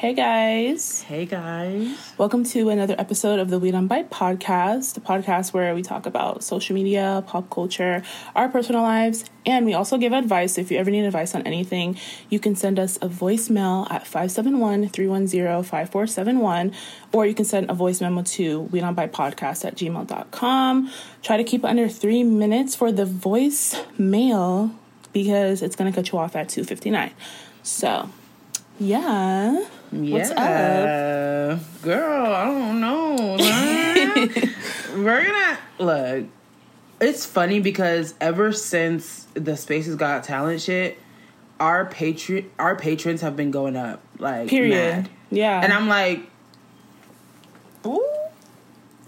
Hey guys. Hey guys. Welcome to another episode of the Weed on Bite podcast, a podcast where we talk about social media, pop culture, our personal lives, and we also give advice. If you ever need advice on anything, you can send us a voicemail at 571-310-5471, or you can send a voice memo to Weed on Bite podcast at gmail.com. Try to keep it under three minutes for the voicemail because it's going to cut you off at 259. So, yeah. What's yeah. up? Girl, I don't know. We're gonna look. It's funny because ever since the Spaces Got Talent shit, our patron our patrons have been going up. Like Period. mad. Yeah. And I'm like, ooh.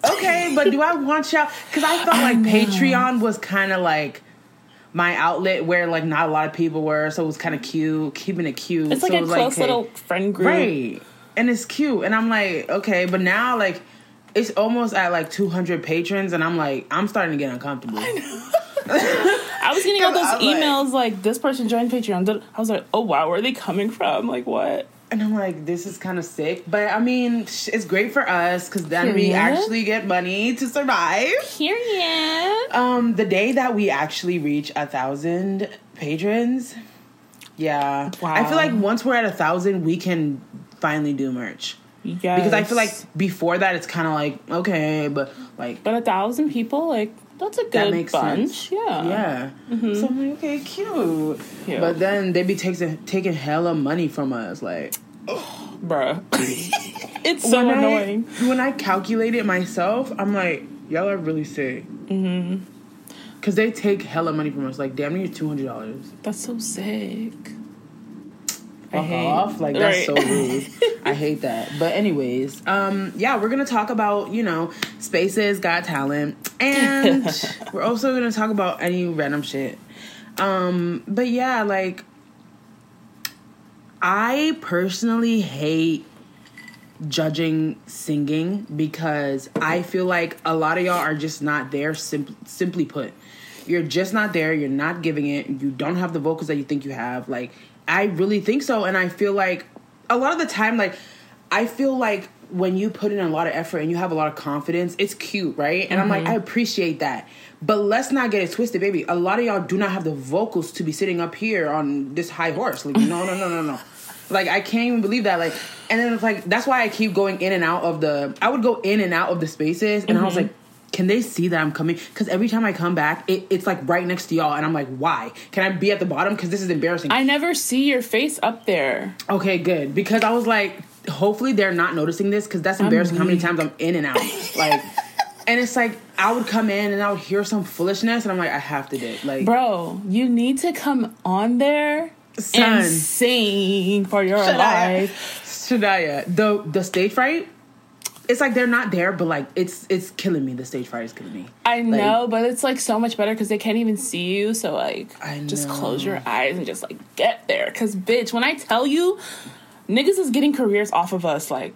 Okay, but do I want y'all? Because I felt I like know. Patreon was kind of like my outlet where like not a lot of people were, so it was kind of cute, keeping it cute. it's like so a it close hey, little friend group. Right. And it's cute. And I'm like, okay, but now like it's almost at like 200 patrons and I'm like, I'm starting to get uncomfortable. I was getting all those I'm like- emails like, this person joined Patreon. I was like, oh wow, where are they coming from? Like what? And I'm like, this is kind of sick. But I mean, it's great for us because then we actually get money to survive. Period. Um, the day that we actually reach a thousand patrons, yeah. Wow. I feel like once we're at a thousand, we can finally do merch. Yes. Because I feel like before that, it's kind of like, okay, but like, But a thousand people, like that's a good that makes bunch. sense. Yeah. Yeah. So I'm like, okay, cute. Cute. But then they be taking taking hella money from us. Like Bruh. it's so when annoying. I, when I calculate it myself, I'm like, y'all are really sick. Mm-hmm. Cause they take hella money from us, like damn near two hundred dollars. That's so sick. Fuck off, like that's Right. so rude. I hate that. But anyways, um, yeah, we're gonna talk about you know spaces, got talent, and we're also gonna talk about any random shit. Um, but yeah, like I personally hate judging singing because I feel like a lot of y'all are just not there. Simply, simply put, you're just not there. You're not giving it. You don't have the vocals that you think you have. Like I really think so, and I feel like a lot of the time, like I feel like when you put in a lot of effort and you have a lot of confidence, it's cute, right? And I'm like, mm-hmm. I appreciate that. But let's not get it twisted, baby. A lot of y'all do not have the vocals to be sitting up here on this high horse. Like, no, no, no, no, no. Like I can't even believe that. Like, and then it's like that's why I keep going in and out of the. I would go in and out of the spaces, and I was mm-hmm. like, can they see that I'm coming? Because every time I come back, it, it's like right next to y'all, and I'm like, why? Can I be at the bottom? Because this is embarrassing. I never see your face up there. okay, good. Because I was like, hopefully they're not noticing this because that's embarrassing. How many times I'm in and out, like. And it's like I would come in and I would hear some foolishness, and I'm like, I have to dip. Like, Bro, you need to come on there Son. and sing for your Shania. life. Shania, the the stage fright. It's like they're not there, but like it's it's killing me. The stage fright is killing me. I know, but it's like so much better because they can't even see you. So like, I just know. close your eyes and just like get there. Cause bitch, when I tell you, niggas is getting careers off of us. Like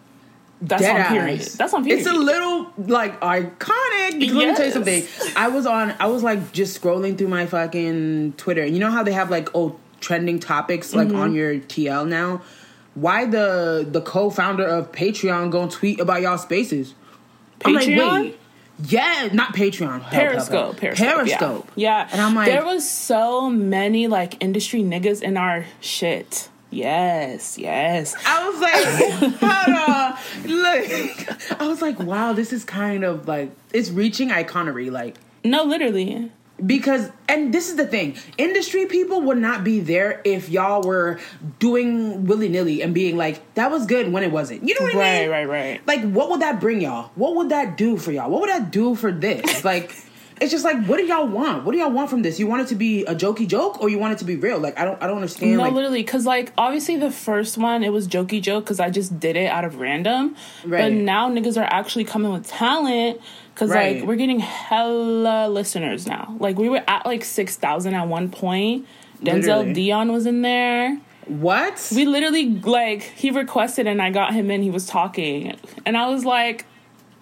that's Dead on period. ass. That's on period. It's a little like iconic. Because Let me tell you something. I was on. I was like just scrolling through my fucking Twitter, and you know how they have like oh trending topics like Mm-hmm. on your TL now. Why the the co-founder of Patreon gonna tweet about y'all spaces? I'm like, Patreon? wait. Yeah, not Patreon. Help, help, Periscope, help. Periscope, Periscope. Yeah. yeah. And I'm like, there was so many like industry niggas in our shit. Yes, yes. I was like, hold on. Look. I was like, wow, this is kind of like it's reaching iconery, like No, literally. Because and this is the thing. Industry people would not be there if y'all were doing willy-nilly and being like, that was good when it wasn't. You know what I mean? right, right. right Like what would that bring y'all? What would that do for y'all? What would that do for this? Like it's just like what do y'all want? What do y'all want from this? You want it to be a jokey joke or you want it to be real? Like I don't I don't understand No, like literally, because like obviously the first one it was jokey joke because I just did it out of random. right. But now niggas are actually coming with talent because Right. like we're getting hella listeners now. Like we were at like six thousand at one point. Denzel Literally. Dion was in there. what? We literally like he requested and I got him in. He was talking and I was like,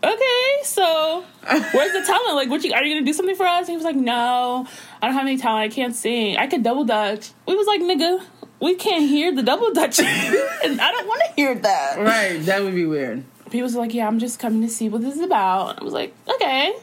okay, so where's the talent? Like, what you are you gonna do something for us? And he was like, no, I don't have any talent. I can't sing. I could double dutch. We was like, nigga, we can't hear the double and I don't want to hear that. Right, that would be weird. People's like, yeah, I'm just coming to see what this is about. I was like, okay.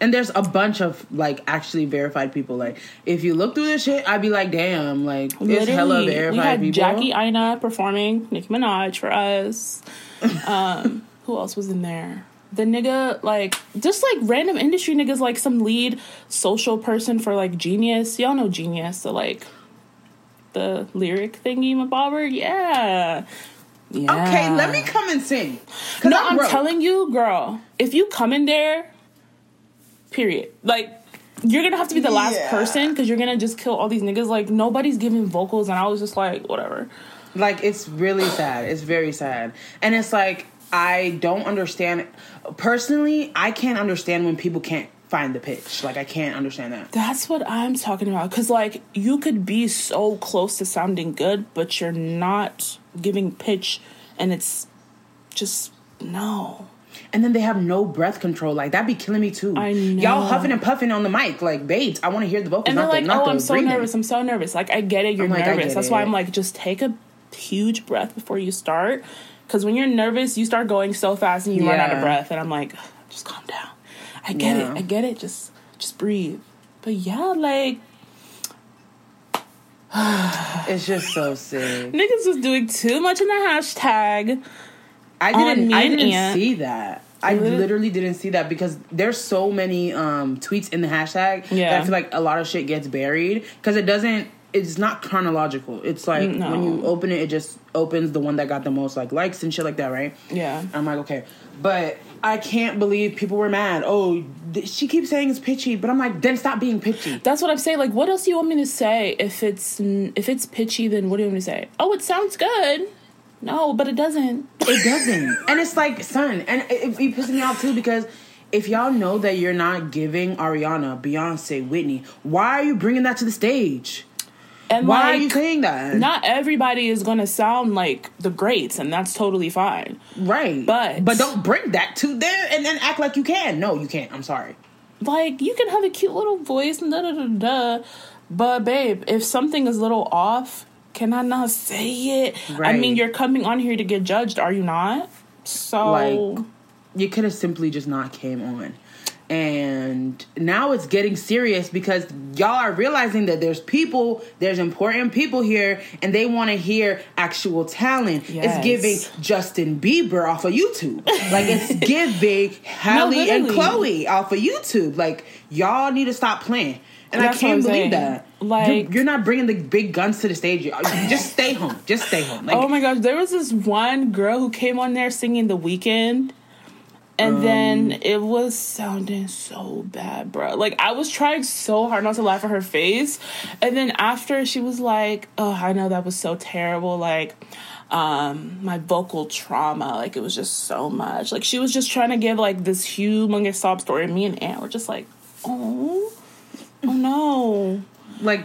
And there's a bunch of like actually verified people. Like, if you look through this shit, I'd be like, damn, like it's hella Literally, verified we had people. Jackie Aina performing Nicki Minaj for us. Um, who else was in there? The nigga, like, just like random industry niggas, like some lead social person for like Genius. Y'all know Genius, the like the lyric thingy mabobber. Yeah. Yeah. Okay, let me come and sing. No, I I'm telling you, girl, if you come in there, period. Like, you're gonna have to be the last Yeah. person because you're gonna just kill all these niggas. Like, nobody's giving vocals, and I was just like, whatever. Like it's really sad. It's very sad. And it's like I don't understand personally, I can't understand when people can't find the pitch. Like I can't understand that. That's what I'm talking about. Because, like, you could be so close to sounding good, but you're not giving pitch, and it's just no. And then they have no breath control. Like that'd be killing me too. I know. Y'all huffing and puffing on the mic. Like, babes, I want to hear the vocals. And they're not like, the, oh, the I'm so breathing." nervous. I'm so nervous. Like, I get it. You're like, nervous. That's why. I'm like, just take a huge breath before you start. Because when you're nervous, you start going so fast and you run out of breath. And I'm like, just calm down. I get Yeah. it. I get it. Just, just breathe. But yeah, like It's just so sick. niggas was doing too much in the hashtag. I didn't. I didn't Aunt. see that. I literally didn't see that because there's so many um, tweets in the hashtag that Yeah. I feel like a lot of shit gets buried because it doesn't. It's not chronological. It's like No. when you open it, it just opens the one that got the most like likes and shit like that, right? Yeah. I'm like, okay, but I can't believe people were mad. Oh, th- she keeps saying it's pitchy, but I'm like, then stop being pitchy. That's what I'm saying. Like, what else do you want me to say? If it's if it's pitchy, then what do you want me to say? Oh, it sounds good. No, but it doesn't. It doesn't. and it's like, son, and it, it pisses me off too because if y'all know that you're not giving Ariana, Beyonce, Whitney, why are you bringing that to the stage? And Why like, are you saying that? not everybody is gonna sound like the greats, and that's totally fine. right. but- but don't bring that to there and then act like you can. No, you can't. I'm sorry. Like, you can have a cute little voice and da da da da, but babe, if something is a little off, can I not say it? I mean, you're coming on here to get judged, are you not? So Like, You could have simply just not came on. And now it's getting serious because y'all are realizing that there's people, there's important people here, and they want to hear actual talent. Yes. It's giving Justin Bieber off of YouTube. Like it's giving Halle and. Chloe off of YouTube. Like y'all need to stop playing. And That's I can't believe saying. that. Like- you're, you're not bringing the big guns to the stage. Just stay home. Just stay home. Like, oh my gosh, there was this one girl who came on there singing The Weeknd. And Um, then it was sounding so bad, bro. Like I was trying so hard not to laugh at her face. And then after she was like, "Oh, I know that was so terrible. Like um my vocal trauma, like it was just so much." Like she was just trying to give like this humongous sob story and me and Aunt were just like, "Oh. Oh no." like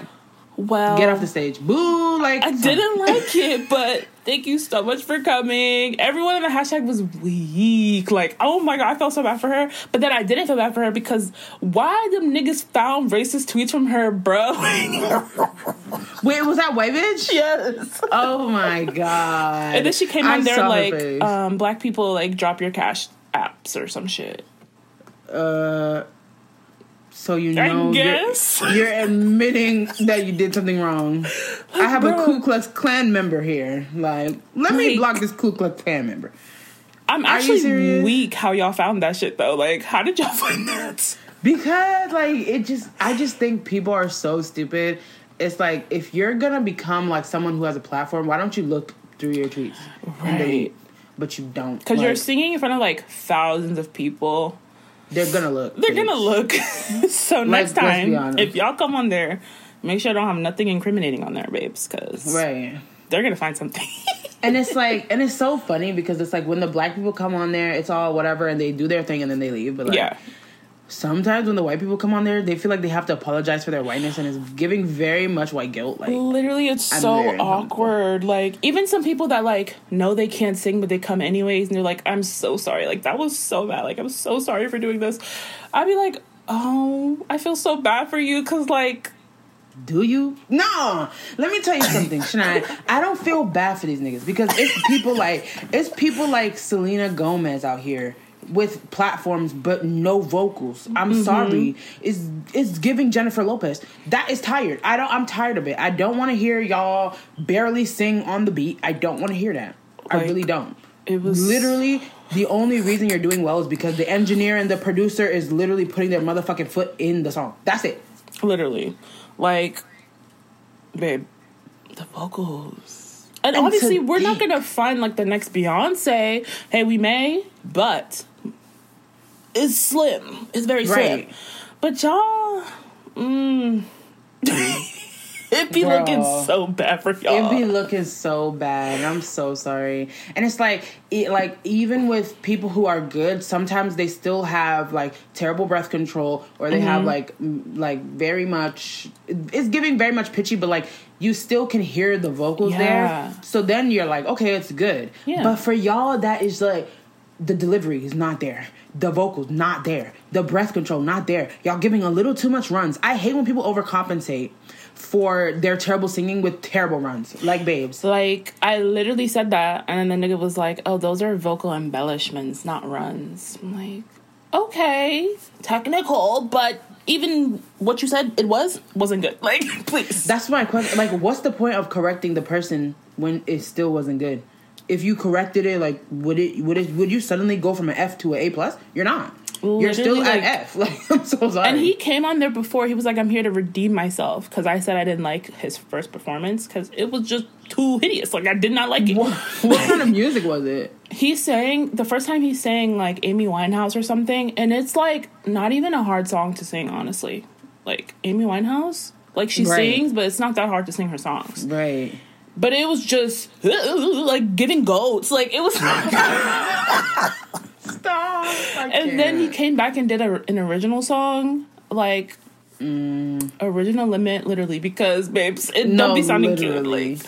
Well, get off the stage. Boo! Like I didn't like it, but thank you so much for coming. Everyone in the hashtag was weak. Like, oh my god, I felt so bad for her. But then I didn't feel bad for her because why them niggas found racist tweets from her, bro? Wait, was that white bitch? yes. Oh my god! And then she came I on there like, um, black people like drop your cash apps or some shit. uh, so you know, you're, you're admitting that you did something wrong. I have a. Ku Klux Klan member here. Like, let me block this Ku Klux Klan member. I'm Are actually weak how y'all found that shit though. Like, how did y'all find that? Because like it just I just think people are so stupid. It's like if you're gonna become like someone who has a platform, why don't you look through your tweets? Right. But you don't. Because you're singing in front of like thousands of people. They're gonna look. They're bitch. gonna look. so next time, if y'all come on there, make sure I don't have nothing incriminating on there, babes, because Right. they're gonna find something. And it's like, and it's so funny because it's like when the black people come on there, it's all whatever, and they do their thing and then they leave. But like, yeah, sometimes when the white people come on there, they feel like they have to apologize for their whiteness, and it's giving very much white guilt. Like, literally, it's I'm so awkward. Like even some people that like know they can't sing, but they come anyways, and they're like, "I'm so sorry. Like that was so bad. Like I'm so sorry for doing this." I'd be like, "Oh, I feel so bad for you," because like. Do you? No. Let me tell you something, Shania. I don't feel bad for these niggas because it's people like it's people like Selena Gomez out here with platforms but no vocals. I'm Mm-hmm. sorry. It's it's giving Jennifer Lopez. That is tired. I don't I'm tired of it. I don't want to hear y'all barely sing on the beat. I don't want to hear that. I really don't. it was- literally the only reason you're doing well is because the engineer and the producer is literally putting their motherfucking foot in the song. That's it. Literally. Like, babe, the vocals. And, And obviously, we're not gonna find like the next Beyonce. Hey, we may, but it's slim. It's very Right. slim. But y'all, mm, it be Girl. looking so bad for y'all. It be looking so bad. I'm so sorry. And it's like, it, like even with people who are good, sometimes they still have like terrible breath control, or they Mm-hmm. have like, m- like very much. It's giving very much pitchy, but like you still can hear the vocals Yeah. there. So then you're like, okay, it's good. Yeah. But for y'all, that is like. The delivery is not there. The vocals not there. The breath control not there. Y'all giving a little too much runs. I hate when people overcompensate for their terrible singing with terrible runs, like babes. like I literally said that, and then the nigga was like, "Oh, those are vocal embellishments, not runs." I'm like, okay, technical, but even what you said it was wasn't good. Like, please. That's my question. Like, what's the point of correcting the person when it still wasn't good? If you corrected it, like, would it would it would you suddenly go from an F to an A plus? You're not. You're still Literally, at like- F. Like, I'm so sorry. and he came on there before. He was like, "I'm here to redeem myself," because I said I didn't like his first performance because it was just too hideous. Like, I did not like it. what, what kind of music was it? He sang the first time he sang like Amy Winehouse or something, and it's like not even a hard song to sing, honestly. Like Amy Winehouse, like she Right. sings, but it's not that hard to sing her songs. Right. But it was just like giving goats, like it was. Stop. I and then he came back and did a, an original song, like Mm. original limit, literally, because babes, it don't be sounding cute. literally. Like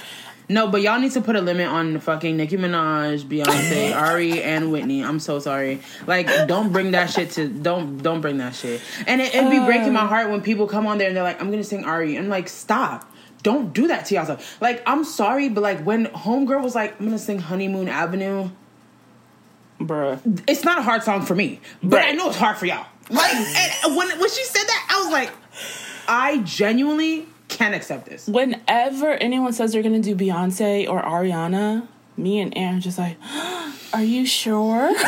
No, but y'all need to put a limit on fucking Nicki Minaj, Beyonce, Ari, and Whitney. I'm so sorry. Like, don't bring that shit to don't don't bring that shit. And it, it'd be breaking Uh. my heart when people come on there and they're like, I'm gonna sing Ari. I'm like, stop. Don't do that to yourself. Like, I'm sorry, but like when Homegirl was like, I'm gonna sing Honeymoon Avenue, bruh. it's not a hard song for me. But I know it's hard for y'all. Like and when when she said that, I was like, I genuinely can't accept this. Whenever anyone says they're gonna do Beyonce or Ariana, me and Aaron just like, are you sure?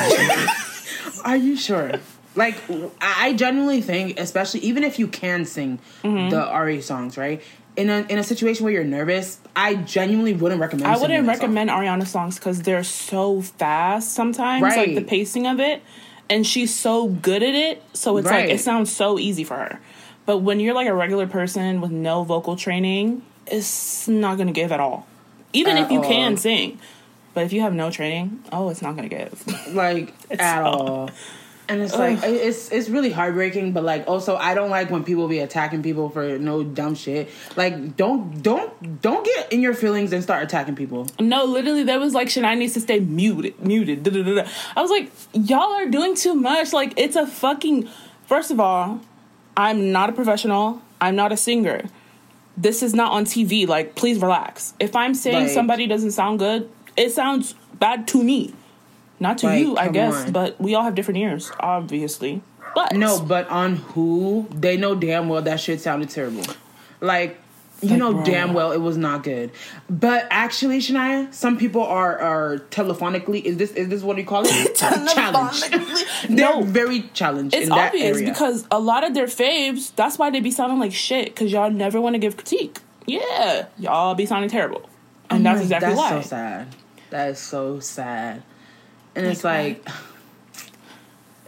Are you sure? Like, I genuinely think, especially even if you can sing Mm-hmm. the Ari songs, right? In a in a situation where you're nervous, I genuinely wouldn't recommend. I wouldn't that song. recommend Ariana songs because they're so fast sometimes, like the pacing of it, and she's so good at it. So it's like it sounds so easy for her. But when you're like a regular person with no vocal training, it's not gonna give at all. Even At if you all. can sing, but if you have no training, oh, it's not gonna give. like at all. And it's like it's it's really heartbreaking, but like also I don't like when people be attacking people for no dumb shit. Like don't don't don't get in your feelings and start attacking people. No, literally, there was like Shania needs to stay muted, muted. Da, da, da. I was like, y'all are doing too much. Like, it's a fucking. First of all, I'm not a professional. I'm not a singer. This is not on TV. Like, please relax. If I'm saying Like- somebody doesn't sound good, it sounds bad to me, not to Like, you, I guess. on. But we all have different ears, obviously. But No, but on who they know damn well that shit sounded terrible. Like you Like, know bruh. damn well it was not good. But actually, Shania, some people are are telephonically. Is this is this what you call it? challenged. They're No. very challenged. It's obvious because a lot of their faves, that's why they be sounding like shit, because y'all never want to give critique. Yeah, y'all be sounding terrible. And oh that's Like, exactly that's why. so sad. That is so sad. And it's like,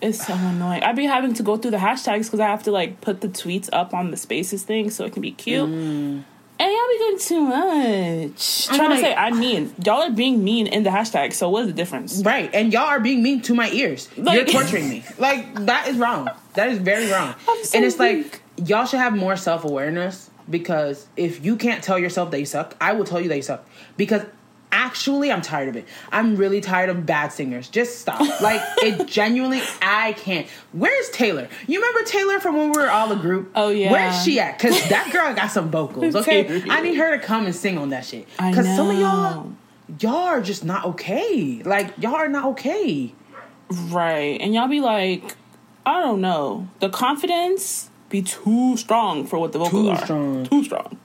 It's so annoying. I'd be having to go through the hashtags because I have to like put the tweets up on the spaces thing so it can be cute. Mm. And y'all be doing too much. I'm Trying to say I'm mean. Y'all are being mean in the hashtag. So what is the difference? right. And y'all are being mean to my ears. Like- You're torturing me. Like, that is wrong. That is very wrong. So and it's weak. like, y'all should have more self awareness because if you can't tell yourself that you suck, I will tell you that you suck. Because actually I'm tired of it. I'm really tired of bad singers. Just stop. Like it genuinely I can't. Where's Taylor? You remember Taylor from when we were all a group? Oh, yeah. Where's she at? Cause that girl got some vocals, okay? I need her to come and sing on that shit. I Cause some of y'all y'all are just not okay. Like y'all are not okay. Right. And y'all be like, I don't know. The confidence be too strong for what the vocals Too are. strong. Too strong.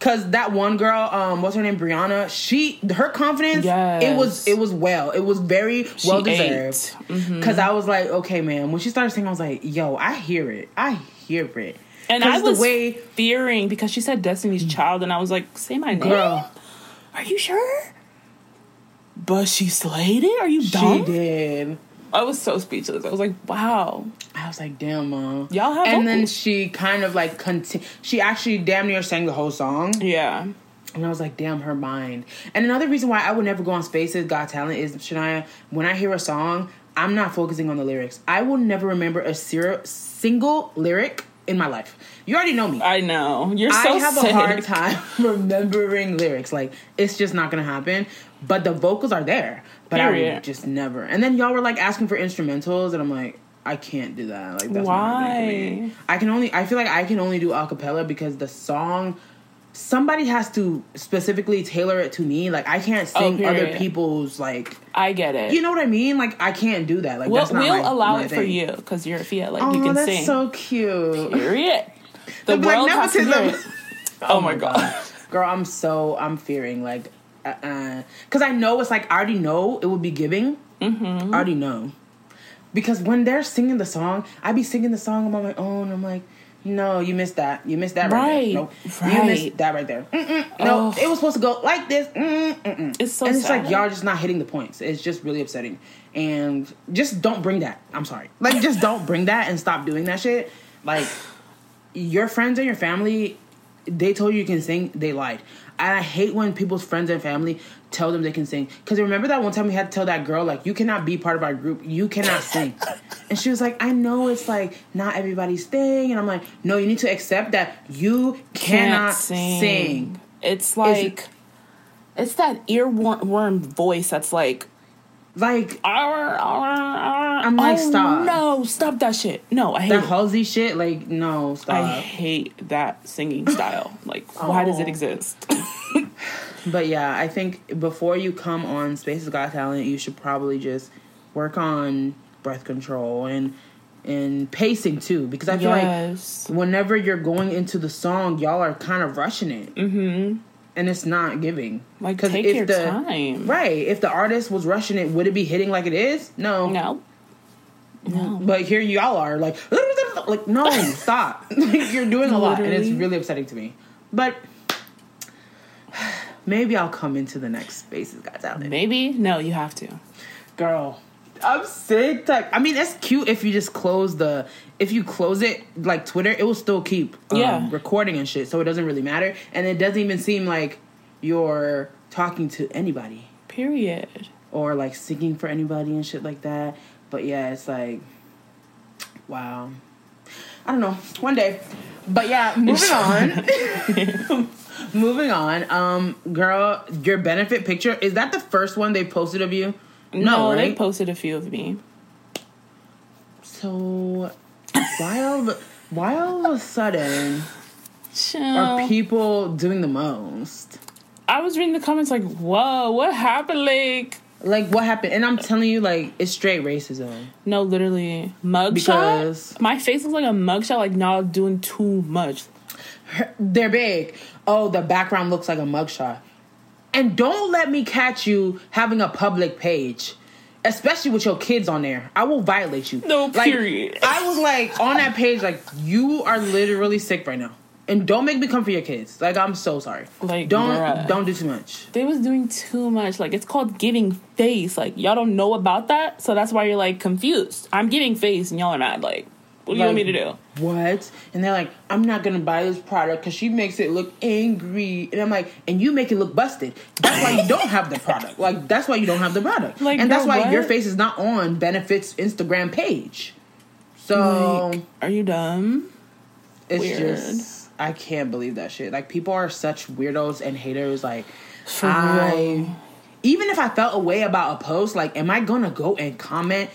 Cause that one girl, um, what's her name, Brianna? She, her confidence, Yes. it was, it was well, it was very She well ate. deserved. Mhm. Cause I was like, okay, man. When she started singing, I was like, yo, I hear it, I hear it. And I was the way, fearing because she said Destiny's Child, and I was like, say my name. girl, Are you sure? But she slayed it? Are you she did. I was so speechless. I was like, wow. I was like, damn, mom. Y'all have And then she kind of like conti- She actually damn near sang the whole song. Yeah. And I was like, damn, her mind. And another reason why I would never go on Spaces Got Talent is, Shania, when I hear a song, I'm not focusing on the lyrics. I will never remember a zero, single lyric in my life. You already know me. I know. You're so I have sick. a hard time remembering lyrics. Like, it's just not gonna happen. But the vocals are there. But I Period. would just never. And then y'all were like asking for instrumentals, and I'm like, I can't do that. Like, that's not me. Why? I can only. I feel like I can only do acapella because the song. Somebody has to specifically tailor it to me. Like I can't Oh, sing other people's like. I get it. You know what I mean? Like I can't do that. Like we'll that's not we'll my- allow my it for you because you're a Fia. Like Oh, you can sing. that's sing. so cute. Period. The They'll like, world has to hear it. Oh, my oh god. girl i'm so i'm fearing like uh because i know it's like i already know it would be giving. Mm-hmm. i already know. Because when they're singing the song i be singing the song on my own. I'm like no you missed that. You missed that right, Right, there. Nope. you missed that right there. Mm-mm. no it was supposed to go like this. Mm-mm-mm. It's so and it's sad. like y'all just not hitting the points. It's just really upsetting. And just don't bring that. I'm sorry. Like just don't bring that and stop doing that shit. Like your friends and your family they told you you can sing, they lied. And I hate when people's friends and family tell them they can sing. Because remember that one time we had to tell that girl, like, you cannot be part of our group. You cannot sing. and she was like, I know it's like not everybody's thing. And I'm like, no, you need to accept that you cannot sing. It's like it's that earworm voice that's like Like. I'm like, oh, stop. No, stop that shit. No, I hate that it. Halsey shit, like, no, stop. I hate that singing style. Like, why does it Oh. exist? But yeah, I think before you come on Spaces Got Talent, you should probably just work on breath control and and pacing too, because I feel yes. like whenever you're going into the song, y'all are kind of rushing it, mm-hmm. And it's not giving. Like, take if your the- time. Right? If the artist was rushing it, would it be hitting like it is? No. No. No. But here y'all are like, like no, stop! like, you're doing a lot, and it's really upsetting to me. But maybe I'll come into the next Spaces Got Talent. Maybe? No, you have to. girl i'm sick like i mean it's cute if you just close the if you close it like twitter it will still keep um, Yeah. recording and shit so it doesn't really matter and it doesn't even seem like you're talking to anybody. Period. or like singing for anybody and shit like that but yeah it's like wow. I don't know one day. But yeah moving on. Moving on um girl your benefit picture is that the first one they posted of you No, they right? posted a few of me. So why all of, why all of a sudden Chill. are people doing the most? I was reading the comments like, whoa, what happened? Like, Like what happened? And I'm telling you, like it's straight racism. no, literally, mugshot. Because- My face looks like a mugshot. Like, not doing too much. They're big. Oh, the background looks like a mugshot. And don't let me catch you having a public page. Especially with your kids on there. I will violate you. No, Like, period. I was like on that page, like, you are literally sick right now. And don't make me come for your kids. Like I'm so sorry. Like, don't bruh. don't do too much. They was doing too much. Like, it's called giving face. Like, y'all don't know about that, so that's why you're like confused. I'm giving face, and y'all are mad. Like, what do you want me to do? What? And they're like, I'm not gonna buy this product because she makes it look angry. And I'm like, and you make it look busted. That's why you don't have the product. Like, that's why you don't have the product. Like, and that's why what? your face is not on Benefits Instagram page. So Like, are you dumb? it's weird. just I can't believe that shit. Like people are such weirdos and haters. Like For I real. even if I felt a way about a post, like, am I gonna go and comment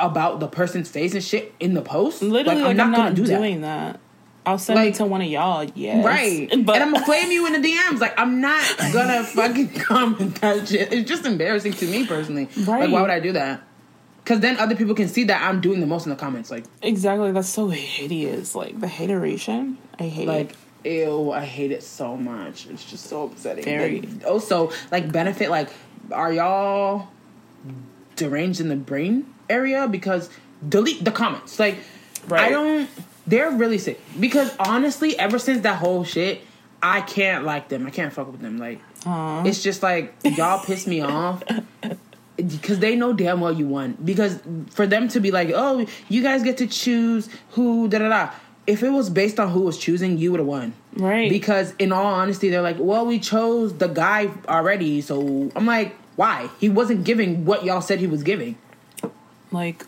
about the person's face and shit in the post? Literally, like, I'm not, gonna do doing that. I'll send Like- it to one of y'all. yeah. Right. But and I'm gonna flame you in the DMs. Like, I'm not gonna fucking comment that shit. It's just embarrassing to me personally. Right. Like, why would I do that? Because then other people can see that I'm doing the most in the comments. Like, exactly. That's so hideous. Like the hateration. I hate like, it. ew, I hate it so much. It's just so upsetting. Very. Like, also, like, benefit, like, are y'all deranged in the brain area? Because delete the comments. Like, I don't. They're really sick. Because honestly, ever since that whole shit, I can't like them. I can't fuck with them. Like, Aw. it's just like y'all piss me off because they know damn well you won. Because for them to be like, oh, you guys get to choose who da da da. If it was based on who was choosing, you would have won. Right. Because in all honesty, they're like, well, we chose the guy already. So I'm like, why? He wasn't giving what y'all said he was giving. Like,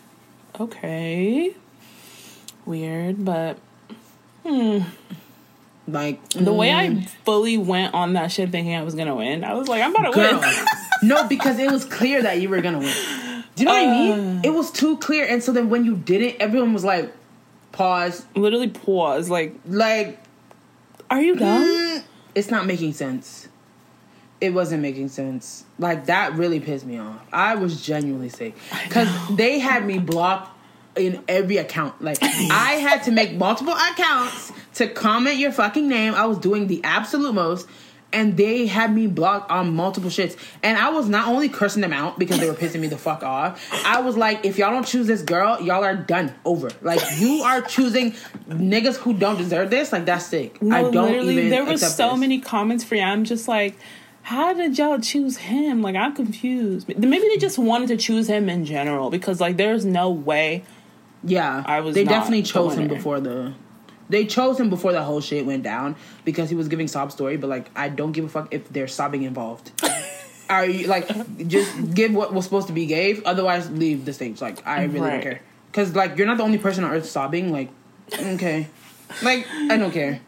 okay, weird, but hmm. Like the way mm, I fully went on that shit thinking I was gonna win, I was like, I'm about to girl. win. no, because it was clear that you were gonna win. Do you know what I mean? Uh. It was too clear, and so then when you didn't, everyone was like, pause. Literally pause. Like, Like, are you dumb? mm, it's not making sense. It wasn't making sense. Like that really pissed me off. I was genuinely sick because they had me blocked in every account. Like I had to make multiple accounts to comment your fucking name. I was doing the absolute most. And they had me blocked on multiple shits. And I was not only cursing them out because they were pissing me the fuck off. I was like, if y'all don't choose this girl, y'all are done. Over. Like you are choosing niggas who don't deserve this. Like that's sick. No, I don't literally, even there was so this. many comments for you. I'm just like, how did y'all choose him? Like, I'm confused. Maybe they just wanted to choose him in general because, like, there's no way. Yeah, I was They definitely chose him before the. They chose him before the whole shit went down because he was giving sob story. But like, I don't give a fuck if there's sobbing involved. Are you like just give what was supposed to be gave? Otherwise, leave the stage. Like, I really Right. don't care because like you're not the only person on earth sobbing. Like, okay, like I don't care.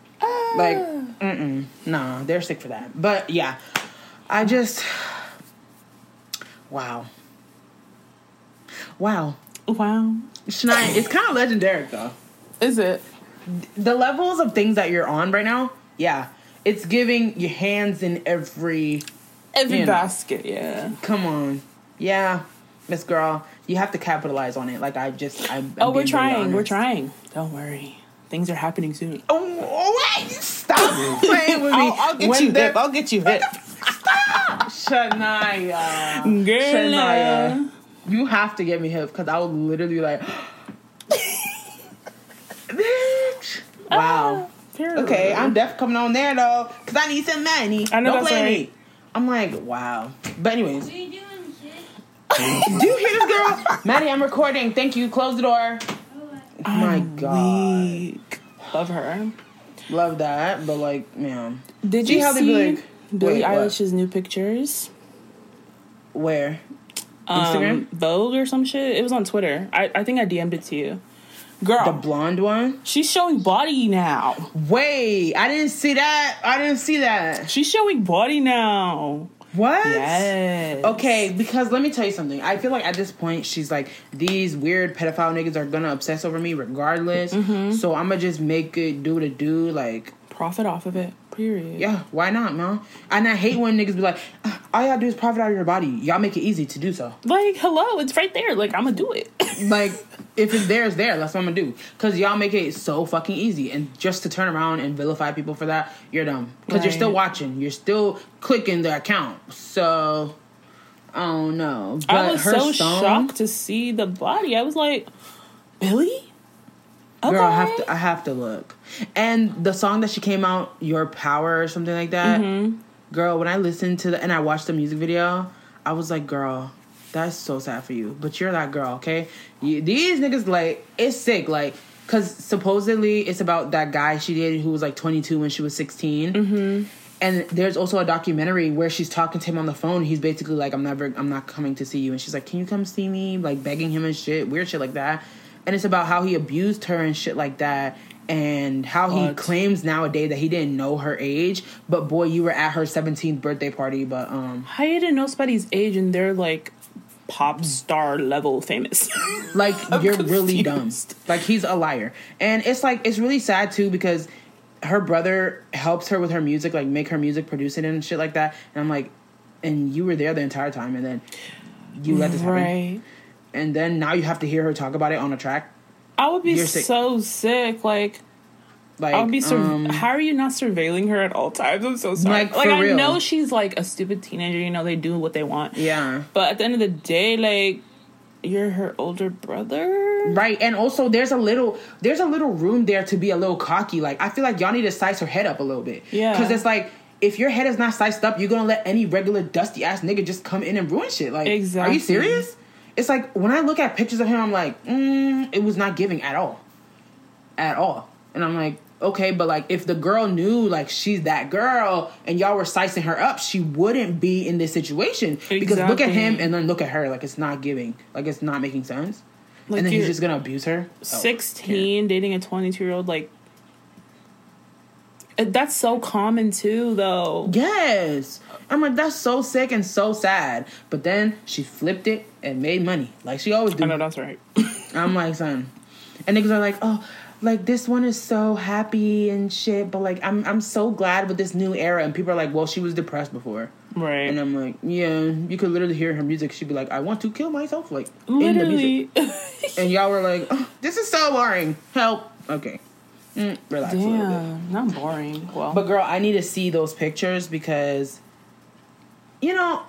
Like, mm-mm, nah, they're sick for that. But yeah, I just wow, wow. Wow. Shania, it's kind of legendary though. Is it? The levels of things that you're on right now, yeah, it's giving your hands in every. Every You know. basket, yeah. Come on, yeah, Miss Girl, you have to capitalize on it. Like I just, I'm. I'm Oh, we're trying. We're trying. Don't worry. Things are happening soon. Oh, wait! Stop playing with me. I'll, I'll get When you hip. I'll get you hip. Shania, Girl. Shania, you have to get me hip because I would literally be like, bitch. Ah, wow. Period. Okay, I'm definitely coming on there though, cause I need some money. I know Don't that's play right. me. I'm like, wow. But anyways, What are you doing, shit? do you hear this girl? Maddie, I'm recording. Thank you. Close the door. Oh, My I'm God, weak. Love her. love that. But like, man, Did See you how they see be like, Billie wait, what? Eilish's new pictures? where? Um, Instagram? Vogue or some shit. It was on Twitter. I, I think I DM'd it to you. Girl, The blonde one? she's showing body now. Wait, I didn't see that. I didn't see that. She's showing body now. What? Yes. Okay, because let me tell you something. I feel like at this point, she's like, these weird pedophile niggas are gonna obsess over me regardless. Mm-hmm. So I'm gonna just make it do to do. Like, Profit off of it. Period. yeah, why not, man? And I hate when niggas be like, "Ah, all y'all do is profit out of your body. Y'all make it easy to do so. Like, hello, it's right there. Like, I'm gonna do it. Like, if it's there, it's there. That's what I'm gonna do. Because y'all make it so fucking easy. And just to turn around and vilify people for that, you're dumb. Because you're still watching. You're still clicking the account. So, oh no. But I was so song, shocked to see the body. I was like, Billie? Okay. Girl, I have to I have to look. And the song that she came out, Your Power or something like that. Mm-hmm. Girl, when I listened to the and I watched the music video, I was like, girl, that's so sad for you. But you're that girl, okay? You, these niggas like it's sick, like because supposedly it's about that guy she dated who was like 22 when she was 16. Mm-hmm. And there's also a documentary where she's talking to him on the phone. He's basically like, "I'm never, I'm not coming to see you," and she's like, "Can you come see me?" Like begging him and shit, weird shit like that. And it's about how he abused her and shit like that. and how he What? claims nowadays that he didn't know her age, but boy, you were at her 17th birthday party, but um How you didn't know somebody's age and they're like pop star level famous? like you're really dumb. Like he's a liar. And it's like it's really sad too because her brother helps her with her music, like make her music, produce it and shit like that. And I'm like, and you were there the entire time and then you let this happen. right. And then now you have to hear her talk about it on a track. I would be sick. so sick. Like, Like I would be. Sur- um, how are you not surveilling her at all times? I'm so sorry. Like, Like, I real. know she's like a stupid teenager. You know, they do what they want. yeah. But at the end of the day, like, you're her older brother. Right, and also there's a little there's a little room there to be a little cocky. Like I feel like y'all need to size her head up a little bit. Yeah. because it's like if your head is not sized up, you're gonna let any regular dusty ass nigga just come in and ruin shit. Like, exactly. are you serious? It's like when I look at pictures of him, I'm like, mm, it was not giving at all, at all. And I'm like, okay, but like if the girl knew like she's that girl and y'all were sizing her up, she wouldn't be in this situation. Because look at him and then look at her, like it's not giving, like it's not making sense. Like, and then he's just gonna abuse her. Oh, 16 dating a 22 year old like uh, that's so common too though Yes. I'm like, that's so sick and so sad. But then she flipped it and made money. Like she always do. i know that's right I'm like, son. And niggas are like, oh, like this one is so happy and shit, but like I'm I'm so glad with this new era. And people are like, well, she was depressed before. right And I'm like, yeah, you could literally hear her music. She'd be like, I want to kill myself, like in the music. literally And y'all were like, oh, this is so boring. Help. Okay. Mm, relax a little bit. damn not boring well But girl, I need to see those pictures because you know,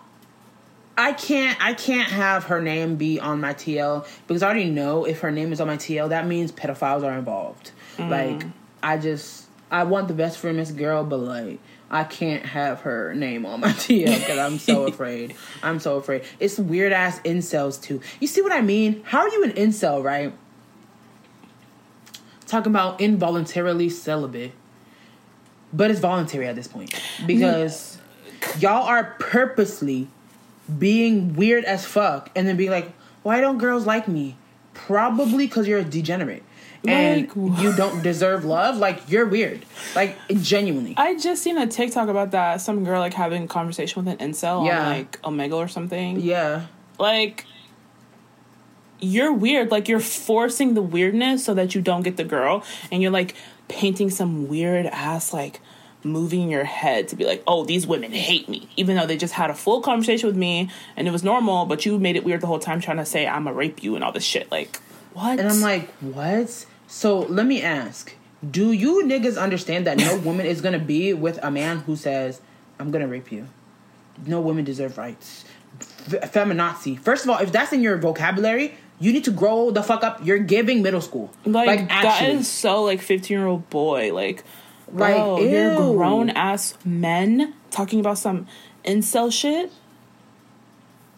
I can't I can't have her name be on my TL because I already know if her name is on my TL, that means pedophiles are involved. Mm. Like I just I want the best for Miss Girl, but like I can't have her name on my TL because I'm so afraid. I'm so afraid. It's weird ass incels too. You see what I mean? How are you an incel, right? Talking about involuntarily celibate but it's voluntary at this point because y'all are purposely being weird as fuck and then being like why don't girls like me probably because you're a degenerate and Like, you don't deserve love like you're weird like genuinely I just seen a TikTok about that. Some girl like having a conversation with an incel Yeah. on like Omegle or something. yeah Like you're weird. Like you're forcing the weirdness so that you don't get the girl, and you're like painting some weird ass like moving your head to be like, oh, these women hate me, even though they just had a full conversation with me and it was normal, but you made it weird the whole time trying to say I'm gonna rape you and all this shit. Like what? and i'm like what? So let me ask. Do you niggas understand that no woman is gonna be with a man who says i'm gonna rape you? No women deserve rights. F- feminazi. First of all if that's in your vocabulary you need to grow the fuck up. You're giving middle school. Like, that actually. is so like 15 year old boy. Like Like, bro, you're grown ass men talking about some incel shit?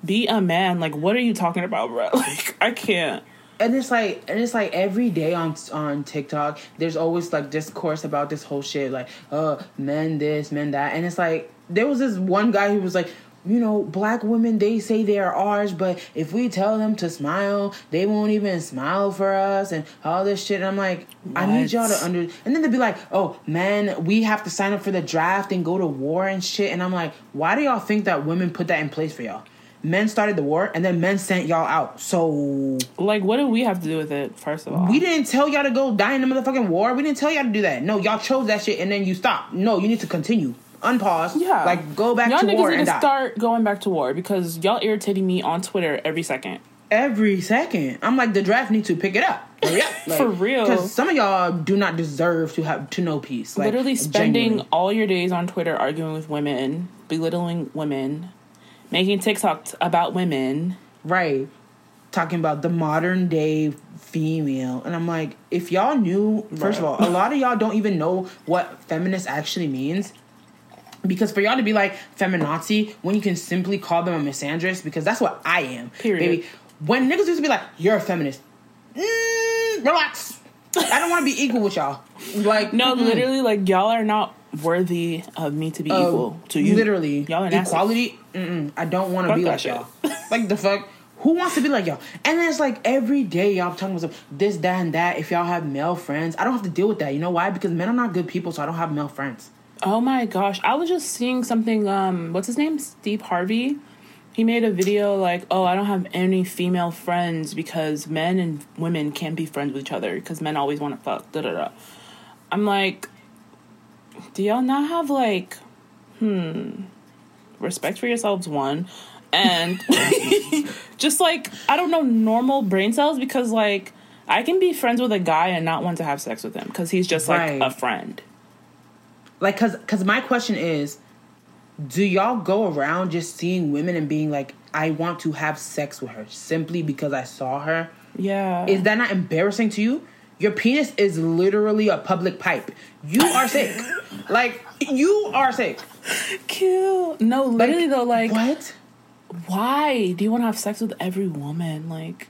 Be a man. Like what are you talking about bro? Like i can't. And it's like and it's like every day on on TikTok there's always like discourse about this whole shit. Like uh men this men that. And it's like there was this one guy who was like you know black women they say they are ours but if we tell them to smile they won't even smile for us and all this shit and I'm like I need y'all to under and then they'd be like oh man we have to sign up for the draft and go to war and shit and I'm like why do y'all think that women put that in place for y'all men started the war and then men sent y'all out so like what do we have to do with it first of all we didn't tell y'all to go die in the motherfucking war. We didn't tell y'all to do that. No, y'all chose that shit and then you stopped. No, you need to continue. Unpause. yeah Like go back y'all to niggas war need to die. start going back to war because y'all irritating me on twitter every second Every second. I'm like the draft needs to pick it up. Hurry up. Like, For real. Because some of y'all do not deserve to have to know peace. Like, literally spending genuinely. all your days on twitter arguing with women belittling women making tiktoks about women Right. Talking about the modern day female. And I'm like, if y'all knew, first of all, a lot of y'all don't even know what feminist actually means. Because for y'all to be like feminazi when you can simply call them a misandrist, because that's what I am. Period. Baby. When niggas used to be like, you're a feminist. Mm, relax. I don't want to be equal with y'all. Like, No, mm-mm. literally, like y'all are not worthy of me to be Uh, equal to you. Literally, y'all are equality. Mm-mm, I don't want to be like shit. y'all. like the fuck. Who wants to be like y'all? And then it's like every day y'all talking about this, that, and that. If y'all have male friends, I don't have to deal with that. You know why? Because men are not good people, so I don't have male friends. Oh my gosh. I was just seeing something um what's his name? Steve Harvey. He made a video like, "Oh, I don't have any female friends because men and women can't be friends with each other because men always want to fuck." Da da da. I'm like, do y'all not have like, hmm, respect for yourselves one, and just like I don't know normal brain cells because like I can be friends with a guy and not want to have sex with him because he's just like Right. a friend. Like, cause, cause my question is, do y'all go around just seeing women and being like, I want to have sex with her simply because I saw her? Yeah. Is that not embarrassing to you? Your penis is literally a public pipe. You are sick. like, you are sick. Cute. No, literally though, like, what? why do you want to have sex with every woman? Like,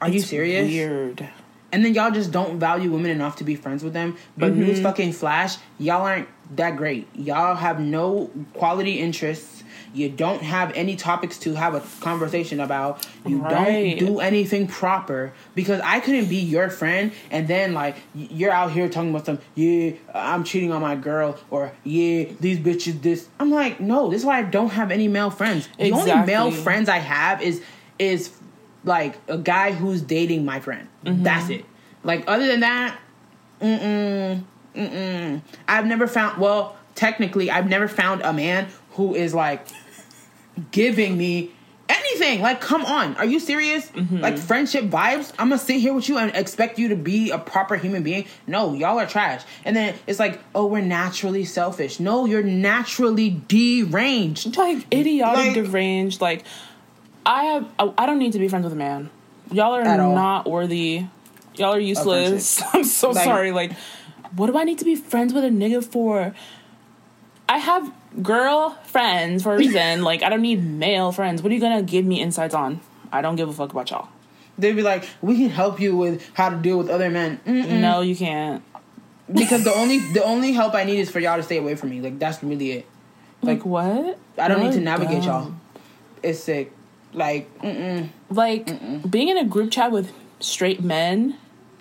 Are you serious? Weird. And then y'all just don't value women enough to be friends with them. But Mm-hmm. news fucking flash, y'all aren't that great. Y'all have no quality interests. You don't have any topics to have a conversation about. You Right. don't do anything proper because I couldn't be your friend and then like you're out here talking about some yeah I'm cheating on my girl or yeah these bitches this. I'm like no, this is why I don't have any male friends. The only male friends I have is is like a guy who's dating my friend. That's it. Like other than that, mm mm mm. I've never found. Well, technically, I've never found a man who is like giving me anything. Like, come on, are you serious? Like friendship vibes. I'm gonna sit here with you and expect you to be a proper human being. No, y'all are trash. And then it's like, oh, we're naturally selfish. No, you're naturally deranged. Like idiotic, Like- deranged. Like, I have. I don't need to be friends with a man. Y'all are At all. not worthy. Y'all are useless. I'm so Like- sorry. Like, what do I need to be friends with a nigga for? I have girl friends for a reason. like, I don't need male friends. What are you gonna give me insights on? I don't give a fuck about y'all. They'd be like, we can help you with how to deal with other men. Mm-mm. No, you can't. because the only the only help I need is for y'all to stay away from me. Like that's really it. Like, what? I don't Y'all need to navigate y'all. It's sick. Like, mm-mm. Like being in a group chat with straight men.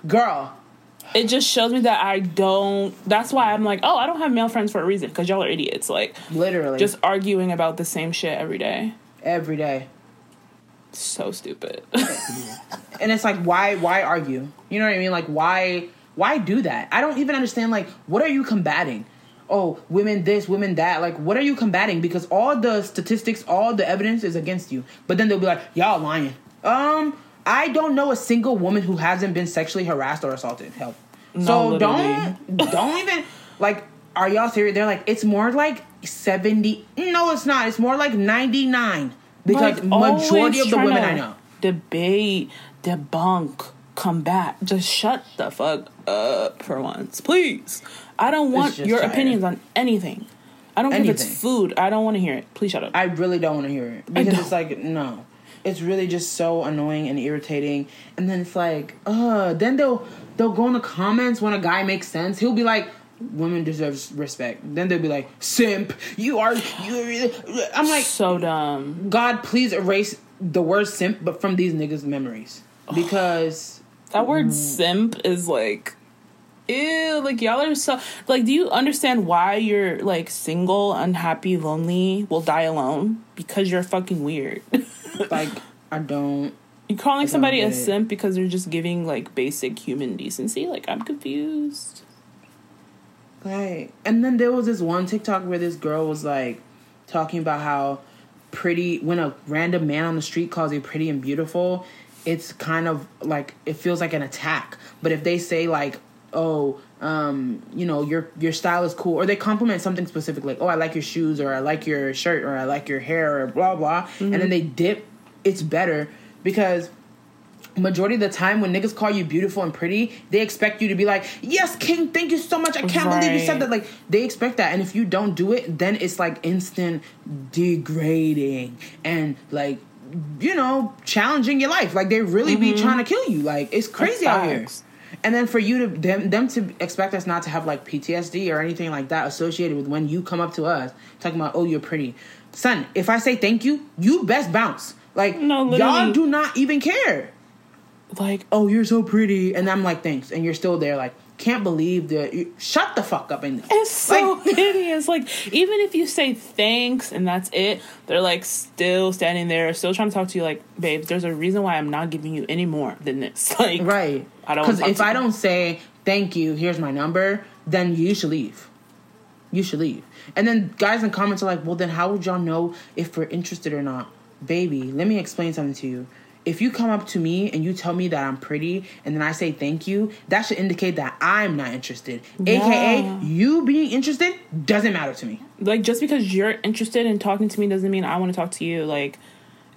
girl. it just shows me that I don't. That's why I'm like, oh, I don't have male friends for a reason because y'all are idiots. Like, Literally, just arguing about the same shit every day. every day. So stupid. And it's like, why? Why argue? You know what I mean? Like, why? Why do that? I don't even understand. Like, what are you combating? Oh, women this, women that. Like, what are you combating? Because all the statistics, all the evidence is against you. But then they'll be like, y'all lying. Um, I don't know a single woman who hasn't been sexually harassed or assaulted. Help. No, so No, don't, don't even like. Are y'all serious? They're like, it's more like seventy. No, it's not. It's more like ninety nine. Because Like, majority of the women I know. Debate, debunk, combat. Just shut the fuck up for once, please. I don't want your tired. opinions on anything. I don't care if it's food. I don't want to hear it. Please shut up. I really don't want to hear it because it's like no, it's really just so annoying and irritating. And then it's like, uh, then they'll they'll go in the comments when a guy makes sense. He'll be like, "Women deserve respect." Then they'll be like, "Simp, you are you." I'm like, so dumb. God, please erase the word simp, but from these niggas' memories because That word Mm. simp is like ew, like y'all are so like do you understand why you're like single, unhappy, lonely, will die alone? Because you're fucking weird. like I don't. you're calling somebody a simp because they're just giving like basic human decency? Like I'm confused. Right. And then there was this one TikTok where this girl was like talking about how pretty when a random man on the street calls you pretty and beautiful, it's kind of like it feels like an attack. But if they say like, "Oh, um, you know, your your style is cool," or they compliment something specific like, "Oh, I like your shoes," or "I like your shirt," or "I like your hair," or blah blah, and then they dip, it's better because majority of the time when niggas call you beautiful and pretty, they expect you to be like, "Yes, king, thank you so much. I can't believe you said that." Like they expect that, and if you don't do it, then it's like instant degrading and like you know challenging your life. Like they really be trying to kill you. Like it's crazy out here. And then for you to them them to expect us not to have like PTSD or anything like that associated with when you come up to us talking about oh you're pretty, son. If I say thank you, you best bounce. Like No, y'all do not even care. Like, Oh, you're so pretty, and I'm like, thanks, and you're still there. Like, can't believe that. You, shut the fuck up and it's so Like- hideous. Like, even if you say thanks and that's it, they're like still standing there, still trying to talk to you. Like, babe, there's a reason why I'm not giving you any more than this. Like, right. I don't Because if I you. don't say thank you, here's my number, then you should leave. You should leave. And then guys in comments are like, well, then how would y'all know if we're interested or not? Baby, let me explain something to you. If you come up to me and you tell me that I'm pretty and then I say thank you, that should indicate that I'm not interested. AKA, you being interested doesn't matter to me. like just because you're interested in talking to me doesn't mean I want to talk to you. Like,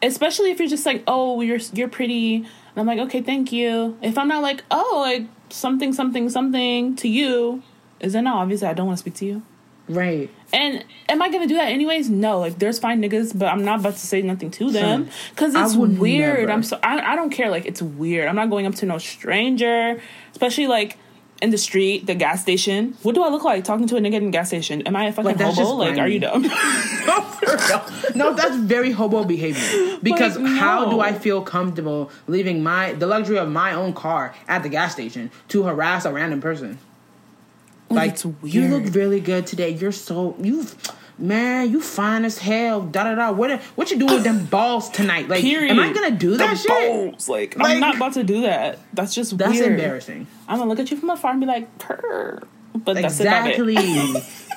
especially if you're just like, oh, you're you're pretty, and I'm like, okay, thank you. If I'm not like, oh, like something, something, something to you, is then obviously I don't want to speak to you. Right. And am I gonna do that anyways? No. Like, there's fine niggas, but I'm not about to say nothing to them because it's weird. never. I'm so I, I don't care. Like, it's weird. I'm not going up to no stranger, especially like in the street, the gas station. What do I look like talking to a nigga in the gas station? Am I a fucking Like, hobo? Like, are you dumb? no. No, that's very hobo behavior. Because Like, how do. I feel comfortable leaving my the luxury of my own car at the gas station to harass a random person? Oh, like it's you look really good today. You're so you man, you fine as hell. Da da da. What what you doing with them balls tonight? Like Period. am I gonna do that The shit? balls, Like, Like- I'm not about to do that. That's just That's weird. embarrassing. I'm gonna look at you from afar and be like, purr. But that's about exactly.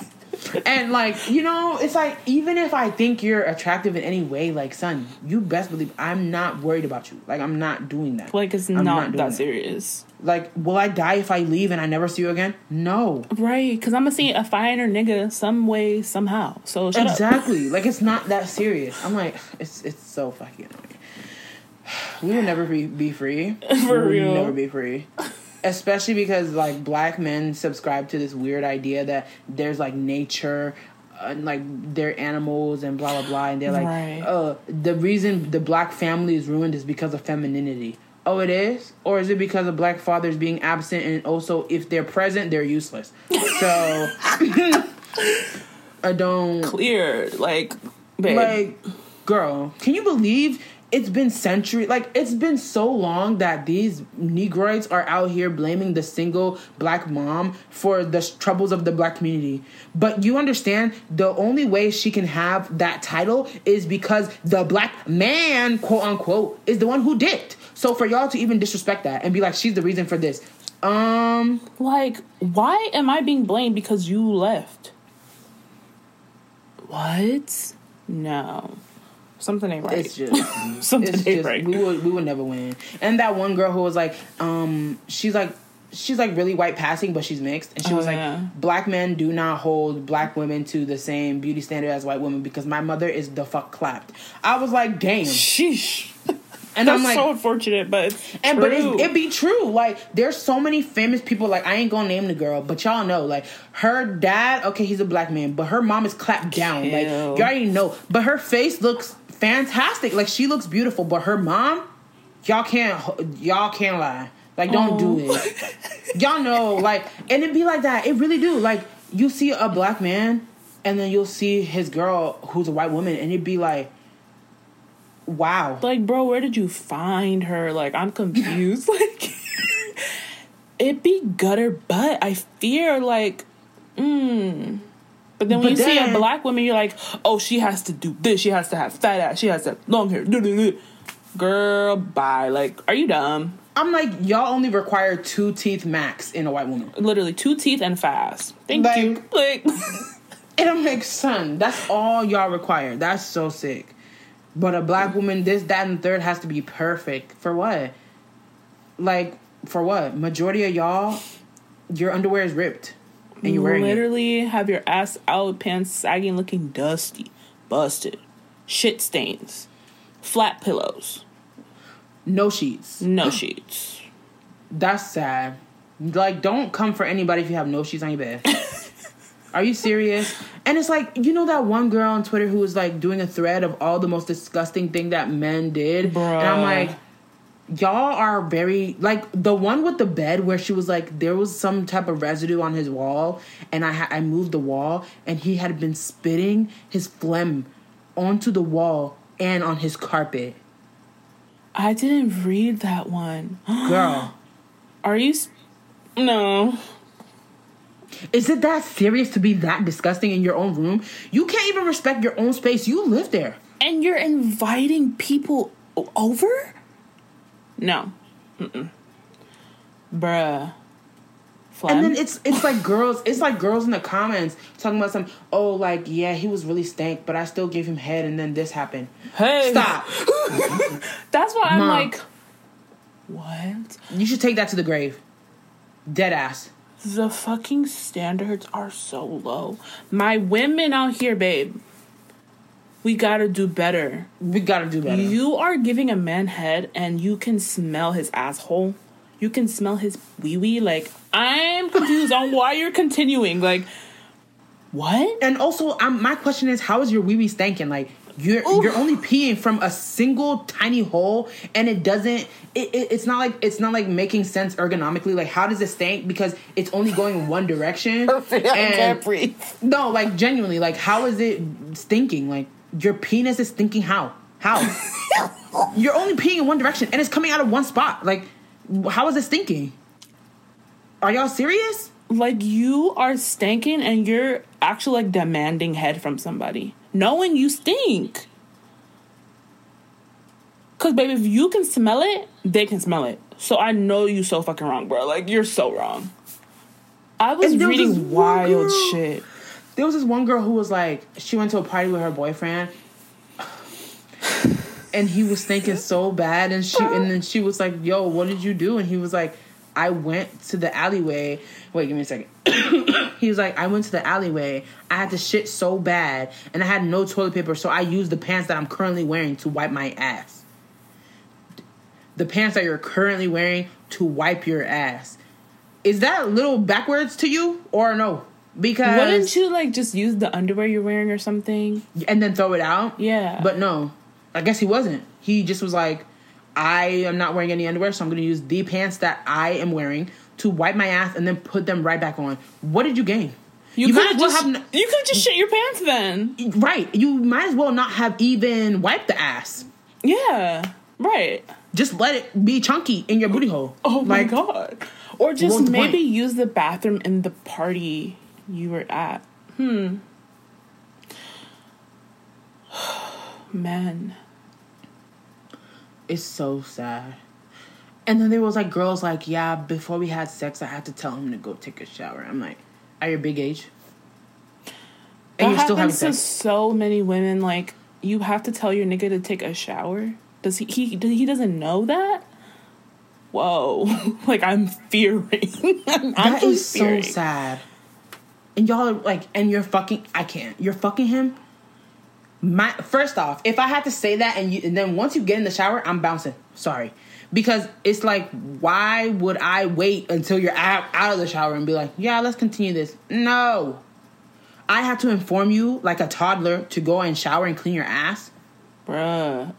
and like you know, it's like even if I think you're attractive in any way, like son, you best believe I'm not worried about you. Like I'm not doing that. Like, it's I'm not, doing that serious. Like, will I die if I leave and I never see you again? No. Right, because I'm gonna see a finer nigga some way, somehow. So. Exactly. like it's not that serious. I'm like, it's it's so fucking annoying. We will never be, be free. For we will real. never be free. Especially because like black men subscribe to this weird idea that there's like nature and like they're animals and blah blah blah and they're like Right. uh the reason the black family is ruined is because of femininity. Oh it is? Or is it because of black fathers being absent and also if they're present they're useless. So I don't Clear, like, babe. like girl can you believe it's been century like it's been so long that these negroids are out here blaming the single black mom for the troubles of the black community but you understand the only way she can have that title is because the black man quote unquote is the one who did it. so for y'all to even disrespect that and be like she's the reason for this um like, why am I being blamed because you left? What? No. Something ain't right. it's just Something it's ain't just right. we would we would never win. And that one girl who was like, um, she's like she's like really white passing, but she's mixed. And she Oh, was like, yeah. black men do not hold black women to the same beauty standard as white women because my mother is the fuck clapped. I was like, damn. Sheesh. And That's I'm like, so unfortunate, but it's and true. but it, it be true. Like there's so many famous people. Like I ain't gonna name the girl, but y'all know. Like her dad, okay, he's a black man, but her mom is clapped down. Like you Kill. already know. But her face looks fantastic. Like she looks beautiful. But her mom, y'all can't y'all can't lie. Like don't do Oh. it. y'all know. Like and it be like that. It really do. Like you see a black man, and then you'll see his girl who's a white woman, and it'd be like, wow. like, bro, where did you find her? Like, I'm confused. like, it be gutter butt. I fear, like, mm. But then when But you see a black woman, you're like, oh, she has to do this. She has to have fat ass. She has to have long hair. Girl, bye. Like, are you dumb? I'm like, y'all only require two teeth max in a white woman. Literally, two teeth and fast. Thank Like- you. Like, It don't make sense. That's all y'all require. That's so sick. But a black woman, this, that, and the third has to be perfect. For what? Like, for what? Majority of y'all, your underwear is ripped. And you're wearing it. literally have your ass out, pants sagging, looking dusty, busted, shit stains, flat pillows, No sheets. no sheets. That's sad. Like, don't come for anybody if you have no sheets on your bed. Are you serious? And it's like, you know that one girl on Twitter who was like doing a thread of all the most disgusting thing that men did? And I'm like, y'all are very like the one with the bed where she was like there was some type of residue on his wall and I ha- I moved the wall and he had been spitting his phlegm onto the wall and on his carpet. I didn't read that one. Girl, Are you? s- No. is it that serious to be that disgusting in your own room? You can't even respect your own space. You live there. And you're inviting people over? No. Mm-mm. Bruh. Phlegm? And then it's it's like girls, it's like girls in the comments talking about some. Oh, like yeah, he was really stank, but I still gave him head, and then this happened. hey. Stop. That's why I'm Mom. like, what? You should take that to the grave. Dead ass. The fucking standards are so low. My women out here, babe. We gotta do better. We gotta do better. You are giving a man head and you can smell his asshole. You can smell his wee wee. Like, I'm confused on why you're continuing. Like, what? and also, um, my question is, how is your wee wee stanking? Like you're Oof. you're only peeing from a single tiny hole, and it doesn't. It, it, it's not like it's not like making sense ergonomically. Like how does it stank? Because it's only going in one direction. and- breathe. No, like genuinely, like how is it stinking? Like your penis is thinking How? How? You're only peeing in one direction, and it's coming out of one spot. Like, how is this stinking? Are y'all serious? Like, you are stinking and you're actually like demanding head from somebody, knowing you stink. Cause baby, if you can smell it, they can smell it. So I know you so fucking wrong, bro. Like you're so wrong. I was And there was this reading wild girl- shit. There was this one girl who was like, she went to a party with her boyfriend, and he was thinking so bad, and she and then she was like, "Yo, what did you do?" And he was like, "I went to the alleyway." Wait, give me a second. he was like, "I went to the alleyway. I had to shit so bad, and I had no toilet paper, so I used the pants that I'm currently wearing to wipe my ass." The pants that you're currently wearing to wipe your ass. Is that a little backwards to you or no? Because Wouldn't you like just use the underwear you're wearing or something? and then throw it out. Yeah. But no, I guess he wasn't. He just was like, I am not wearing any underwear, so I'm going to use the pants that I am wearing to wipe my ass and then put them right back on. What did you gain? You, You could might as well just have n- you could just shit your pants then. Right. You might as well not have even wiped the ass. Yeah. Right. Just let it be chunky in your booty hole. Oh my god. Or just maybe use the bathroom in the party you were at. Hmm. Man. It's so sad. And then there was like girls like, yeah, before we had sex, I had to tell him to go take a shower. I'm like, at your big age. And that you're still having happens to so many women. Like, you have to tell your nigga to take a shower. Does he? He he doesn't know that. Whoa! like I'm fearing. I'm That is so sad. And y'all are like, and you're fucking. I can't. You're fucking him. My first off, if I had to say that, and, you, and then once you get in the shower, I'm bouncing. Sorry, because it's like, why would I wait until you're out out of the shower and be like, yeah, let's continue this? No, I have to inform you like a toddler to go and shower and clean your ass. Bruh.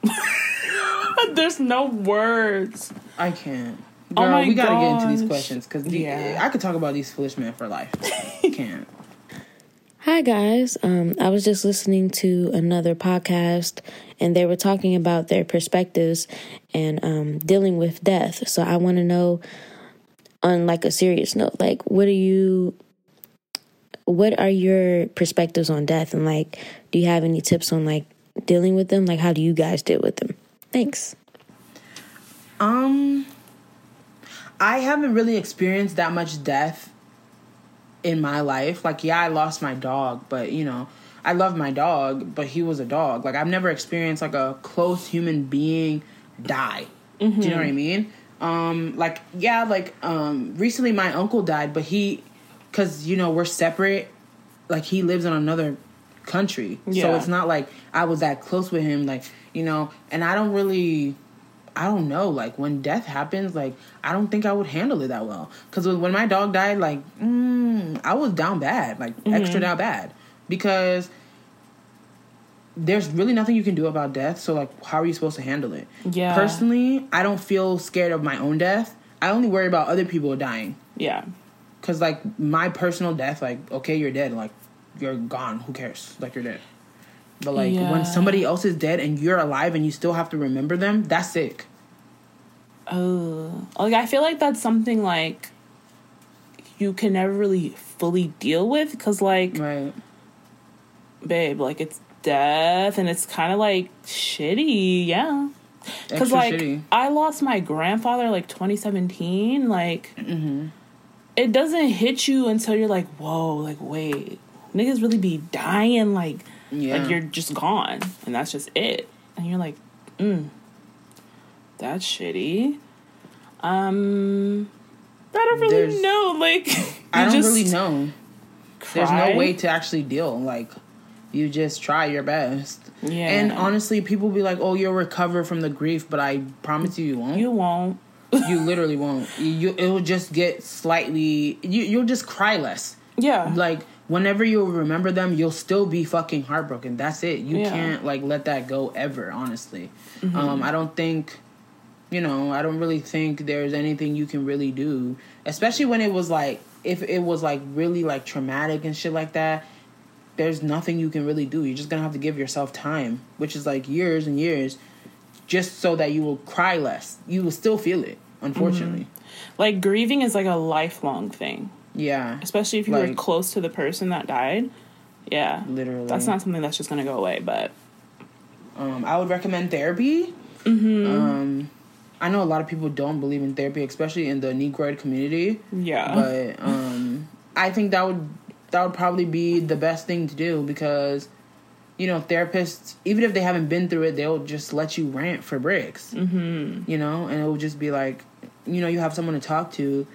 There's no words. I can't. Oh Girl, my we gotta get into these questions because Yeah. I could talk about these foolish men for life. can't. Hi, guys. Um, I was just listening to another podcast, and they were talking about their perspectives and um, dealing with death. So I want to know, on like a serious note, like what are you, what are your perspectives on death, and like, do you have any tips on like dealing with them? Like, how do you guys deal with them? Thanks. Um, I haven't really experienced that much death in my life. Like, yeah, I lost my dog, but you know, I love my dog, but he was a dog. Like, I've never experienced like a close human being die. Do you know what I mean? Um, like, yeah, like, um, recently my uncle died, but he, cause you know we're separate. Like, he lives in another country, so it's not like I was that close with him. Like, you know, and I don't really. I don't know. Like when death happens, like I don't think I would handle it that well. Because when my dog died, like mm, I was down bad, like extra down bad, because there's really nothing you can do about death. So like, how are you supposed to handle it? Yeah. Personally, I don't feel scared of my own death. I only worry about other people dying. Yeah. Cause like my personal death, like okay, you're dead. Like you're gone. Who cares? Like you're dead. But like Yeah. when somebody else is dead and you're alive and you still have to remember them, that's sick. Oh, like I feel like that's something like you can never really fully deal with because, like, Right. babe, like it's death and it's kind of like shitty, yeah. Because like shitty. I lost my grandfather like 2017, like Mm-hmm. it doesn't hit you until you're like, whoa, like wait, niggas really be dying, like Yeah. like you're just gone and that's just it, and you're like, mm, that's shitty. Um, I don't really There's- know, like I don't really know. There's no way to actually deal. Like, you just try your best. Yeah. And honestly, people be like, "Oh, you'll recover from the grief," but I promise you, you won't. You won't. You literally won't. You it will just get slightly. You you'll just cry less. Yeah. Like whenever you remember them, you'll still be fucking heartbroken. That's it. You Yeah. can't like let that go ever. Honestly, um, I don't think. You know, I don't really think there's anything you can really do, especially when it was like if it was like really like traumatic and shit like that. There's nothing you can really do. You're just gonna have to give yourself time, which is like years and years, just so that you will cry less. You will still feel it, unfortunately. like grieving is like a lifelong thing, Yeah, especially if you were close to the person that died. Yeah. literally. That's not something that's just gonna go away, but Um, I would recommend therapy. Um, I know a lot of people don't believe in therapy, especially in the Negroid community. yeah. But um, I think that would that would probably be the best thing to do because you know therapists, even if they haven't been through it, they'll just let you rant for bricks. Mm-hmm. You know, and it will just be like, you know, you have someone to talk to,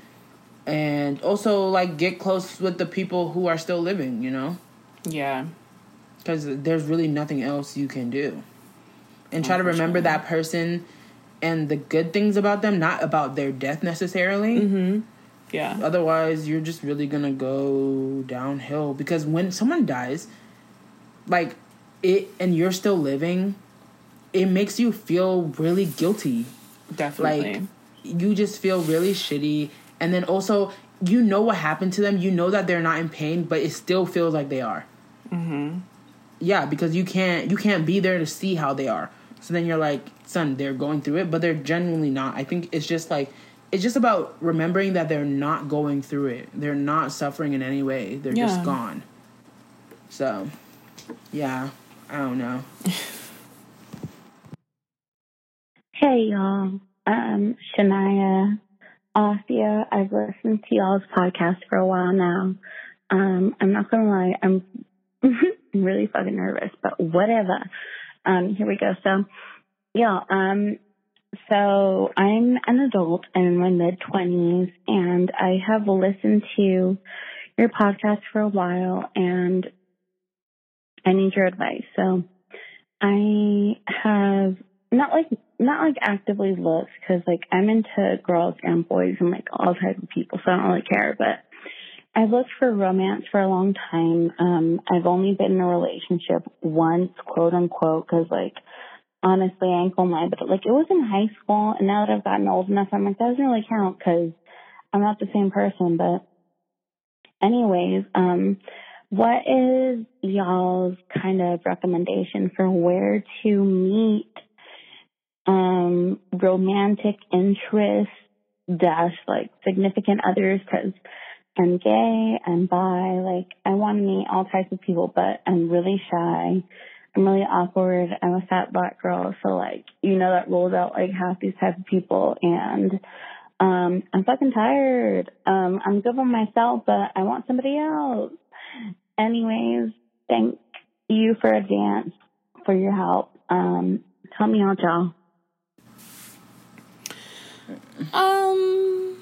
and also like get close with the people who are still living. You know yeah. because there's really nothing else you can do and try to remember that person and the good things about them not about their death necessarily mm-hmm. Yeah. otherwise you're just really gonna go downhill because when someone dies like it and you're still living it makes you feel really guilty Definitely. like you just feel really shitty and then also you know what happened to them. You know that they're not in pain but it still feels like they are. Mm-hmm. yeah because you can't you can't be there to see how they are. So then you're like son they're going through it but they're genuinely not. I think it's just like it's just about remembering that they're not going through it. They're not suffering in any way. They're Yeah. just gone. So yeah i don't know. Hey y'all, um, Shania Afia. I've listened to y'all's podcast for a while now. Um, I'm not gonna lie, I'm really fucking nervous, but whatever. Um, here we go. So, yeah, um, so I'm an adult and in my mid twenties, and I have listened to your podcast for a while, and I need your advice. So, I have not like not like actively looked because like I'm into girls and boys and like all types of people, so I don't really care. But I've looked for romance for a long time. Um, I've only been in a relationship once, quote unquote, because like honestly, I ain't gonna lie, but like it was in high school, and now that I've gotten old enough, I'm like that doesn't really count because I'm not the same person. But anyways, um, what is y'all's kind of recommendation for where to meet um romantic interest dash like significant others because I'm gay, I'm bi, like I want to meet all types of people, but I'm really shy. I'm really awkward. I'm a fat black girl, so like you know that rules out like half these type of people and um I'm fucking tired. Um I'm good with myself, but I want somebody else. Anyways, thank you for advance for your help. Um help me out, y'all. Um,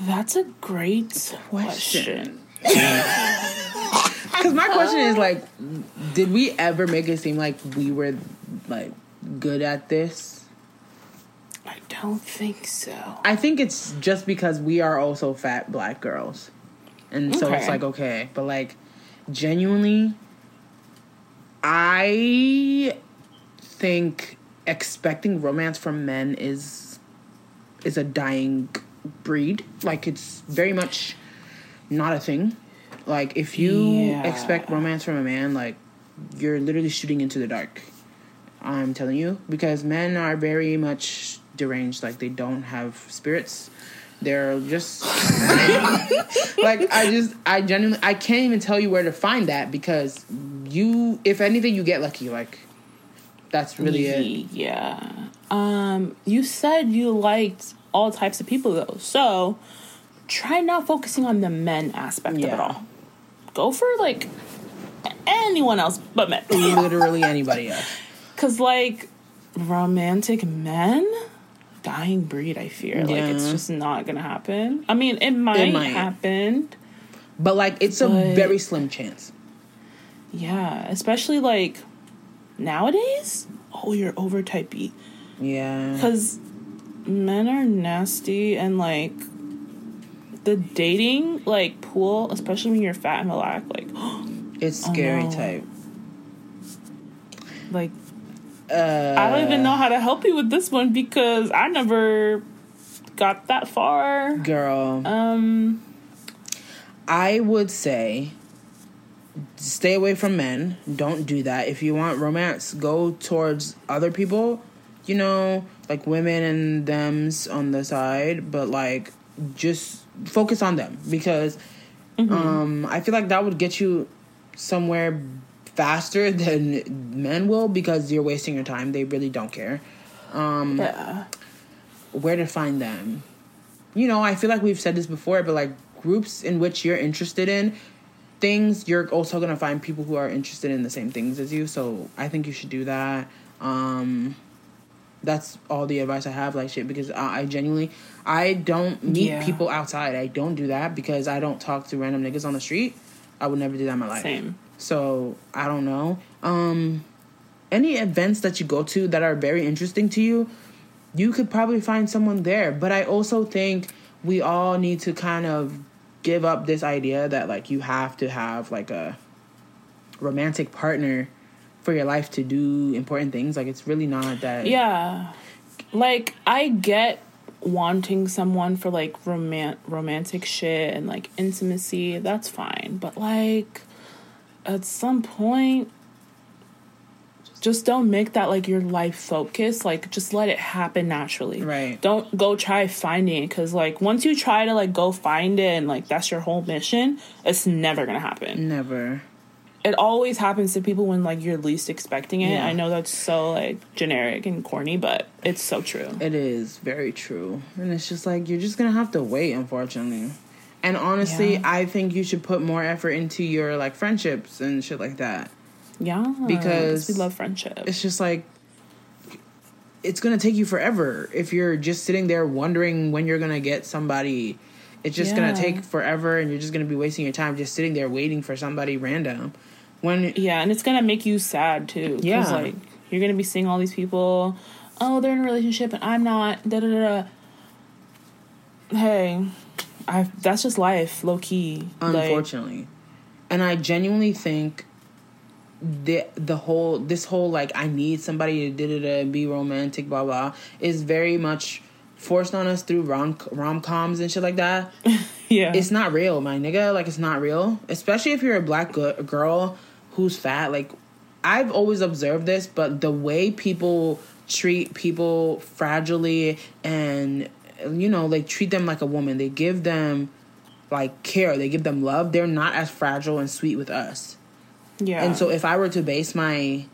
that's a great question. Because my question is like, did we ever make it seem like we were like good at this? I don't think so. I think it's just because we are also fat black girls, and so it's like okay, but like genuinely, I think expecting romance from men is is a dying breed. Like it's very much not a thing. Like if you Yeah. expect romance from a man, like you're literally shooting into the dark. I'm telling you because men are very much deranged. Like they don't have spirits. They're just like I just I genuinely I can't even tell you where to find that because you if anything you get lucky like that's really it. Yeah. Um, you said you liked all types of people though, so try not focusing on the men aspect of it Yeah. all. Go for like anyone else but men. Literally anybody else. Cause like romantic men, dying breed. I fear like it's Yeah. just not gonna happen. I mean, it might, might. happen. But like it's a But- very slim chance. Yeah, especially like nowadays. Oh, you're over type B. Yeah. Because men are nasty and like the dating like pool, especially when you're fat and black, like It's scary no. type. like Uh I don't even know how to help you with this one because I never got that far. girl. Um I would say stay away from men. Don't do that. If you want romance, go towards other people, you know, like women and them's on the side, but like just focus on them because um I feel like that would get you somewhere faster than men will because you're wasting your time. They really don't care. Um yeah. where to find them. You know, I feel like we've said this before, but like groups in which you're interested in things, you're also gonna find people who are interested in the same things as you. So I think you should do that. Um, that's all the advice I have, like shit, because I, I genuinely I don't meet Yeah. people outside. I don't do that because I don't talk to random niggas on the street. I would never do that in my life. Same. So I don't know. Um, any events that you go to that are very interesting to you, you could probably find someone there. But I also think we all need to kind of give up this idea that like you have to have like a romantic partner for your life to do important things. Like it's really not that. Yeah. Like I get wanting someone for like roman- romantic shit and like intimacy. That's fine. But like at some point just don't make that like your life focus. Like just let it happen naturally. Right. Don't go try finding it cuz like once you try to like go find it and like that's your whole mission, it's never to happen Never. it always happens to people when like you're least expecting it. Yeah. I know that's so like generic and corny, but it's so true. It is very true. And it's just like you're just gonna have to wait, unfortunately. And honestly, Yeah. I think you should put more effort into your like friendships and shit like that. Yeah, Because we love friendship. It's just like it's gonna take you forever if you're just sitting there wondering when you're gonna get somebody. It's just Yeah. gonna take forever, and you're just gonna be wasting your time just sitting there waiting for somebody random. When Yeah, and it's gonna make you sad too. Yeah. like you're gonna be seeing all these people. Oh, they're in a relationship and I'm not. Da da da. Hey, I that's just life, low key. Like, unfortunately and i genuinely think the the whole this whole like i need somebody to da da da be romantic blah blah is very much forced on us through rom rom-coms and shit like that. Yeah, it's not real my nigga. Like it's not real. Especially if you're a black gu- girl who's fat. Like i've always observed this but the way people treat people fragilely and you know like treat them like a woman they give them like care. They give them love. They're not as fragile and sweet with us yeah. and so if i were to base my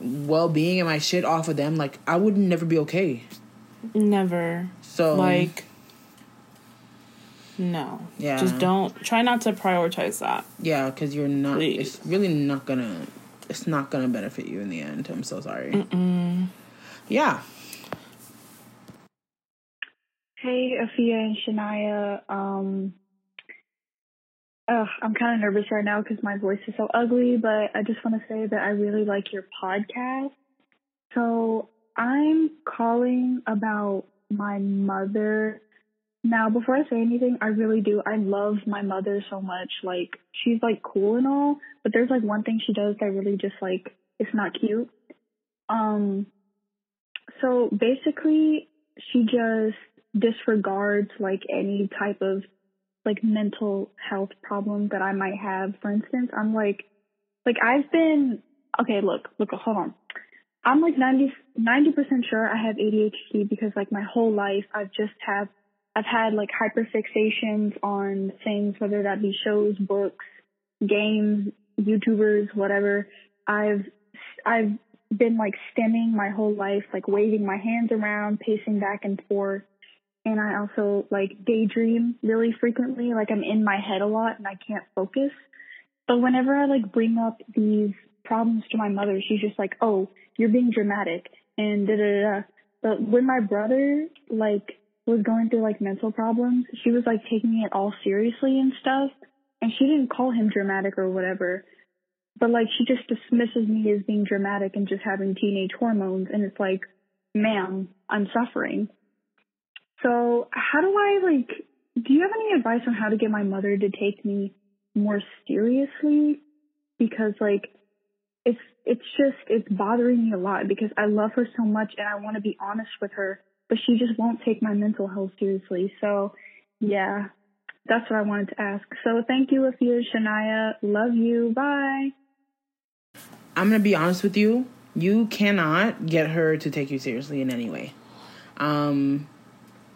well-being and my shit off of them like i would never be okay never so like no Yeah. just don't try not to prioritize that Yeah, because you're not. Please. It's really not gonna. It's not gonna benefit you in the end. I'm so sorry. Yeah. Hey, Afia and Shania. Um, I'm kind of nervous right now because my voice is so ugly, but I just want to say that I really like your podcast. So I'm calling about my mother. Now, before I say anything, I really do. I love my mother so much. Like, she's like cool and all, but there's like one thing she does that really just like, it's not cute. Um, so basically, she just disregards like any type of like mental health problem that I might have. For instance, I'm like, like I've been okay. Look, look, hold on. I'm like 90 percent sure I have ADHD because like my whole life I've just have I've had like hyperfixations on things, whether that be shows, books, games, YouTubers, whatever. I've I've been like stimming my whole life, like waving my hands around, pacing back and forth. And I also like daydream really frequently, like I'm in my head a lot and I can't focus. But whenever I like bring up these problems to my mother, she's just like, "Oh, you're being dramatic," and da da da. But when my brother like was going through like mental problems, she was like taking it all seriously and stuff, and she didn't call him dramatic or whatever. But like she just dismisses me as being dramatic and just having teenage hormones, and it's like, ma'am, I'm suffering. So how do I like? Do you have any advice on how to get my mother to take me more seriously? Because like it's it's just it's bothering me a lot because I love her so much and I want to be honest with her, but she just won't take my mental health seriously. So yeah, that's what I wanted to ask. So thank you, Afia Shania. Love you. Bye. I'm gonna be honest with you. You cannot get her to take you seriously in any way. Um,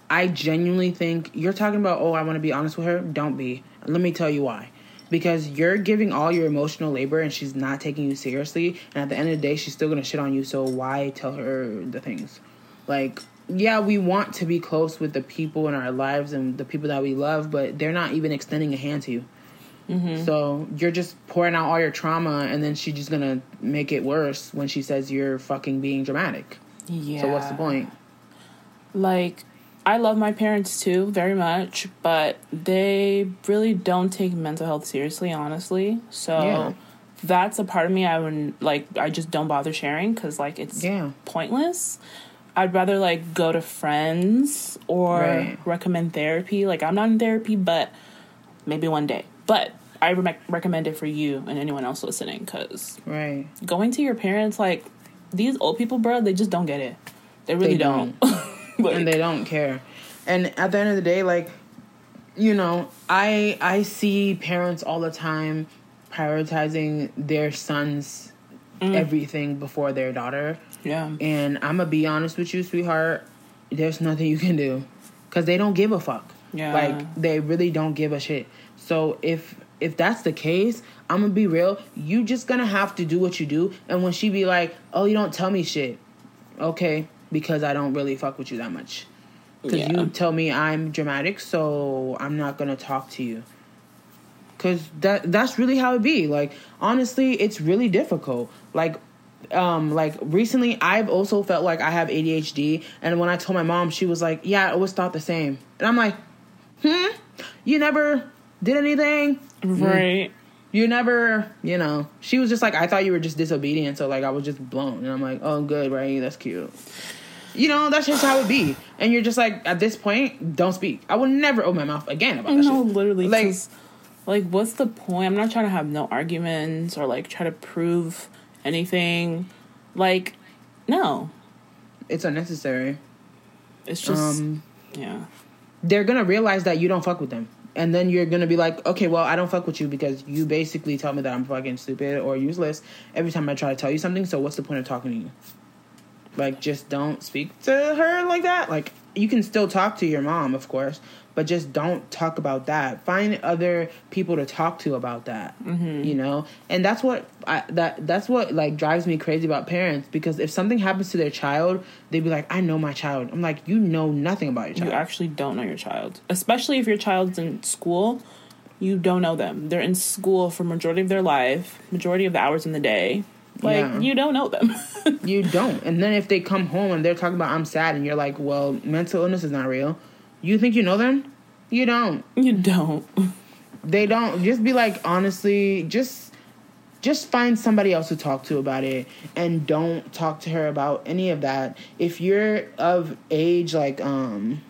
I genuinely think you're talking about. Oh, I want to be honest with her. Don't be. Let me tell you why because you're giving all your emotional labor and she's not taking you seriously and at the end of the day she's still gonna shit on you so why tell her the things like yeah we want to be close with the people in our lives and the people that we love but they're not even extending a hand to you mm-hmm. so you're just pouring out all your trauma and then she's just gonna make it worse when she says you're fucking being dramatic yeah so what's the point like I love my parents too very much, but they really don't take mental health seriously, honestly. So yeah. that's a part of me I would like. I just don't bother sharing because like it's yeah. pointless. I'd rather like go to friends or right. recommend therapy. Like I'm not in therapy, but maybe one day. But I re- recommend it for you and anyone else listening because right going to your parents like these old people, bro, they just don't get it. They really they don't. don't. like, and they don't care. And at the end of the day, like, you know, I I see parents all the time prioritizing their son's mm. everything before their daughter. Yeah. And I'm gonna be honest with you, sweetheart. There's nothing you can do because they don't give a fuck. Yeah. Like they really don't give a shit. So if if that's the case, I'm gonna be real. You just gonna have to do what you do. And when she be like, "Oh, you don't tell me shit," okay, because I don't really fuck with you that much. Because yeah. you tell me I'm dramatic, so I'm not gonna talk to you. Cause that that's really how it be. Like honestly, it's really difficult. Like um like recently I've also felt like I have ADHD and when I told my mom she was like, "Yeah, I always thought the same." And I'm like, "Hmm? You never did anything?" Right. Mm. You never, you know. She was just like, "I thought you were just disobedient." So like I was just blown. And I'm like, "Oh, good, right? That's cute." You know, that's just how it be. And you're just like, at this point, don't speak. I will never open my mouth again about that no, literally. Like, like, what's the point? I'm not trying to have no arguments or like try to prove anything. Like, no. It's unnecessary. It's just, um, yeah. They're gonna realize that you don't fuck with them. And then you're gonna be like, okay, well, I don't fuck with you because you basically tell me that I'm fucking stupid or useless every time I try to tell you something. So what's the point of talking to you? Like, just don't speak to her like that. Like, you can still talk to your mom, of course, but just don't talk about that. Find other people to talk to about that. Mm-hmm. You know, and that's what I, that that's what like drives me crazy about parents because if something happens to their child, they'd be like, "I know my child." I'm like, "You know nothing about your child. You actually don't know your child, especially if your child's in school." You don't know them. They're in school for majority of their life, majority of the hours in the day like yeah. you don't know them. you don't. And then if they come home and they're talking about I'm sad and you're like, "Well, mental illness is not real." You think you know them? You don't. You don't. They don't. Just be like, honestly, just just find somebody else to talk to about it and don't talk to her about any of that. If you're of age like um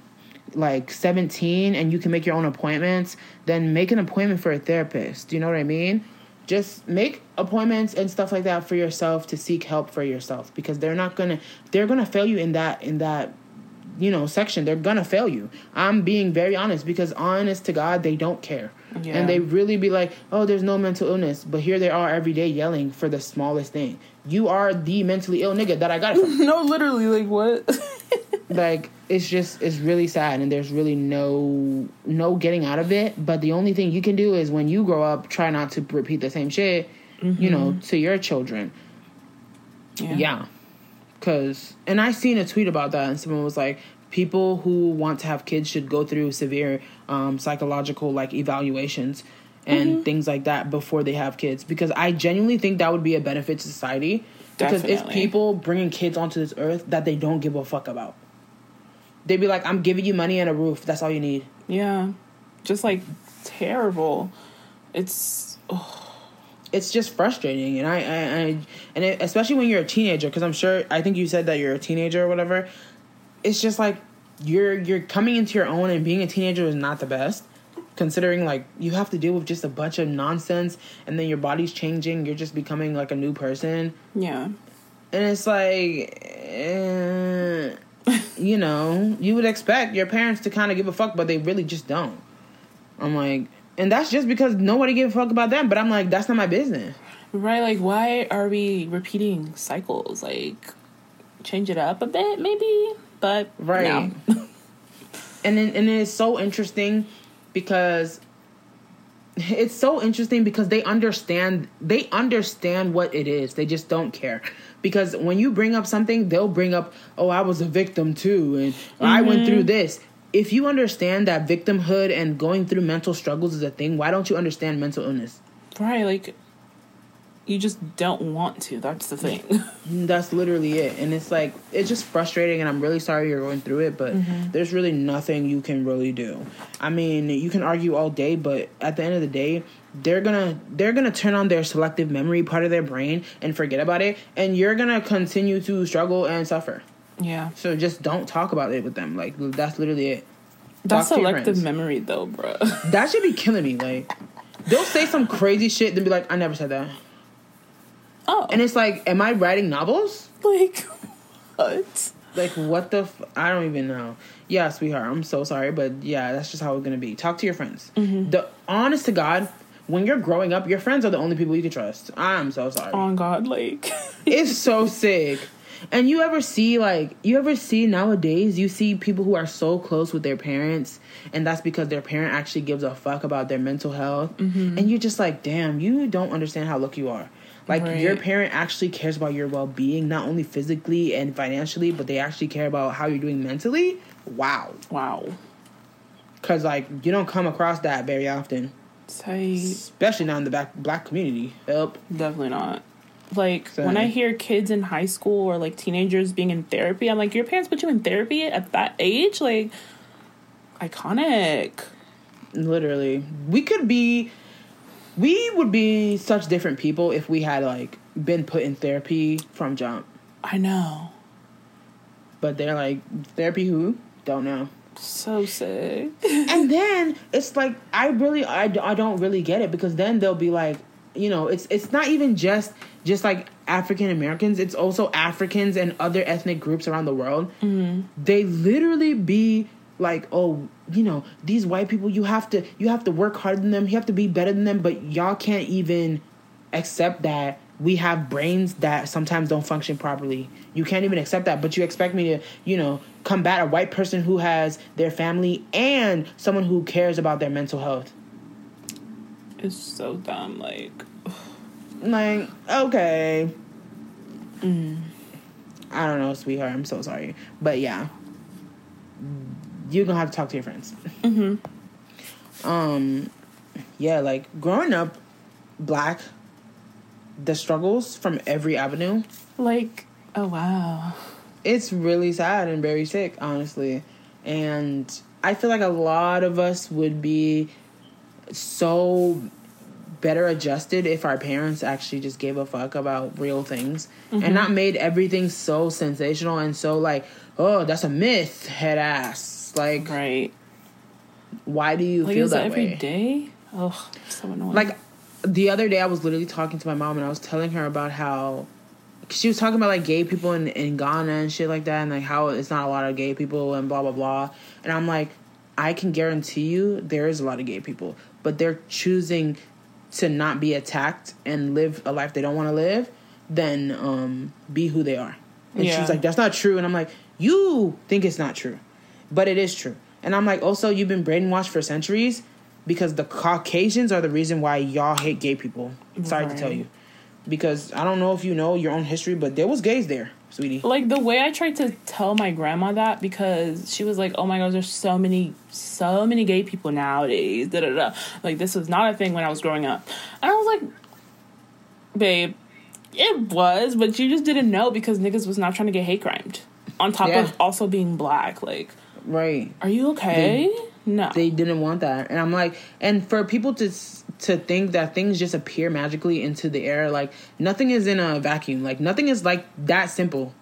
like 17 and you can make your own appointments, then make an appointment for a therapist. Do you know what I mean? just make appointments and stuff like that for yourself to seek help for yourself because they're not gonna they're gonna fail you in that in that you know section they're gonna fail you i'm being very honest because honest to god they don't care Yeah. And they really be like, oh, there's no mental illness. But here they are every day yelling for the smallest thing. You are the mentally ill nigga that I got it from. no, literally, like what? like it's just it's really sad and there's really no no getting out of it but the only thing you can do is when you grow up try not to repeat the same shit you know mm-hmm. to your children yeah because and i seen a tweet about that and someone was like people who want to have kids should go through severe um, psychological like evaluations and things like that before they have kids. Because i genuinely think that would be a benefit to society. Because it's people bringing kids onto this earth that they don't give a fuck about they'd be like i'm giving you money and a roof. That's all you need. Yeah. Just like terrible. It's it's just frustrating and i, I, I and it, especially when you're a teenager because i'm sure i think you said that you're a teenager or whatever. It's just like you're you're coming into your own and being a teenager is not the best considering like you have to deal with just a bunch of nonsense and then your body's changing you're just becoming like a new person. Yeah. and it's like eh, you know you would expect your parents to kind of give a fuck but they really just don't. I'm like and that's just because nobody gave a fuck about them but i'm like that's not my business Right, like why are we repeating cycles? Like change it up a bit, maybe. But Right. no. and then, and it's so interesting because it's so interesting because they understand they understand what it is they just don't care because when you bring up something they'll bring up oh i was a victim too and i went through mm-hmm. this if you understand that victimhood and going through mental struggles is a thing why don't you understand mental illness right, like you just don't want to. That's the thing. That's literally it. And it's like it's just frustrating and I'm really sorry you're going through it, but mm-hmm. there's really nothing you can really do. I mean, you can argue all day, but at the end of the day, they're gonna they're gonna turn on their selective memory part of their brain and forget about it, and you're gonna continue to struggle and suffer. Yeah. So just don't talk about it with them. Like that's literally it. That's Talk selective memory though, bro. That should be killing me. Like they'll say some crazy shit, then be like, "I never said that," oh. and it's like, "Am I writing novels?" like what? Like what the? F- I don't even know. Yeah, sweetheart, I'm so sorry, but yeah, that's just how it's gonna be. Talk to your friends. Mm-hmm. The honest to God, when you're growing up, your friends are the only people you can trust. I'm so sorry. On God, like it's so sick. And you ever see like you ever see nowadays you see people who are so close with their parents and that's because their parent actually gives a fuck about their mental health? Mm-hmm. And you're just like damn you don't understand how lucky you are. Like Right. your parent actually cares about your well-being not only physically and financially but they actually care about how you're doing mentally? Wow. Wow. cuz like you don't come across that very often. Say especially not in the back black community. Help definitely not. Like Same. when I hear kids in high school or like teenagers being in therapy, I'm like, your parents put you in therapy at that age? Like iconic. literally we could be we would be such different people if we had like been put in therapy from jump I know. but they're like therapy who don't know So sick. and then it's like i really I, I don't really get it because then they'll be like you know it's it's not even just just like african americans it's also africans and other ethnic groups around the world. Mm-hmm. They literally be like oh you know these white people you have to you have to work harder than them you have to be better than them but y'all can't even accept that we have brains that sometimes don't function properly. You can't even accept that but you expect me to you know combat a white person who has their family and someone who cares about their mental health It's so dumb. Like like okay. I don't know sweetheart. I'm so sorry. But yeah. You're gonna have to talk to your friends. Um yeah like growing up black the struggles from every avenue. Like oh wow. it's really sad and very sick, honestly. And I feel like a lot of us would be so better adjusted if our parents actually just gave a fuck about real things and mm-hmm. not made everything so sensational and so like, oh, that's a myth, head ass. Like, Right. why do you Like feel that it every way? day? Oh, so annoying. like the other day i was literally talking to my mom and i was telling her about how she was talking about like gay people in, in ghana and shit like that and like how it's not a lot of gay people and blah blah blah and i'm like I can guarantee you there is a lot of gay people, but they're choosing to not be attacked and live a life they don't want to live than um, be who they are. And Yeah. she's like, that's not true. And I'm like, you think it's not true, but it is true. And I'm like, also, you've been brainwashed for centuries because the Caucasians are the reason why y'all hate gay people. Sorry to tell you. Because I don't know if you know your own history, but there was gays there, sweetie. like the way I tried to tell my grandma that because she was like, "Oh my gosh, there's so many, so many gay people nowadays." Da da da. Like this was not a thing when I was growing up, and I was like, "Babe, it was, but you just didn't know because niggas was not trying to get hate crimed." On top Yeah. of also being black, like, Right. are you okay? no. they didn't want that and i'm like and for people to s- to think that things just appear magically into the air like nothing is in a vacuum like nothing is like that simple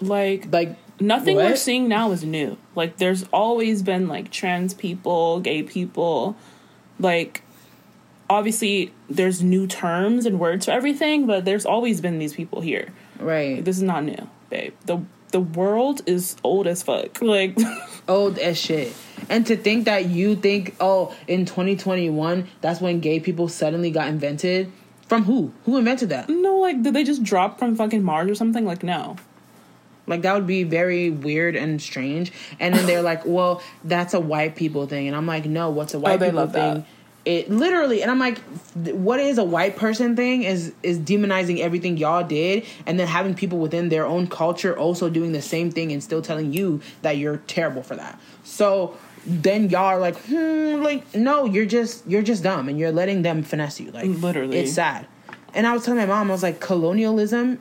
like like nothing we're seeing now is new. Like there's always been like trans people, gay people, like obviously there's new terms and words for everything, but there's always been these people here. right This is not new, babe. The the world is old as fuck. Like old as shit and to think that you think oh in 2021 that's when gay people suddenly got invented from who who invented that no, like did they just drop from fucking Mars or something? Like no. Like that would be very weird and strange. And then they're like, "Well, that's a white people thing," and I'm like, "No, what's a oh, white Oh, they people love that. Thing?" It literally, and I'm like, "What is a white person thing? Is is demonizing everything y'all did, and then having people within their own culture also doing the same thing and still telling you that you're terrible for that." So then y'all are like, "Hmm, like no, you're just you're just dumb, and you're letting them finesse you." Like Literally. it's sad. And I was telling my mom, I was like, colonialism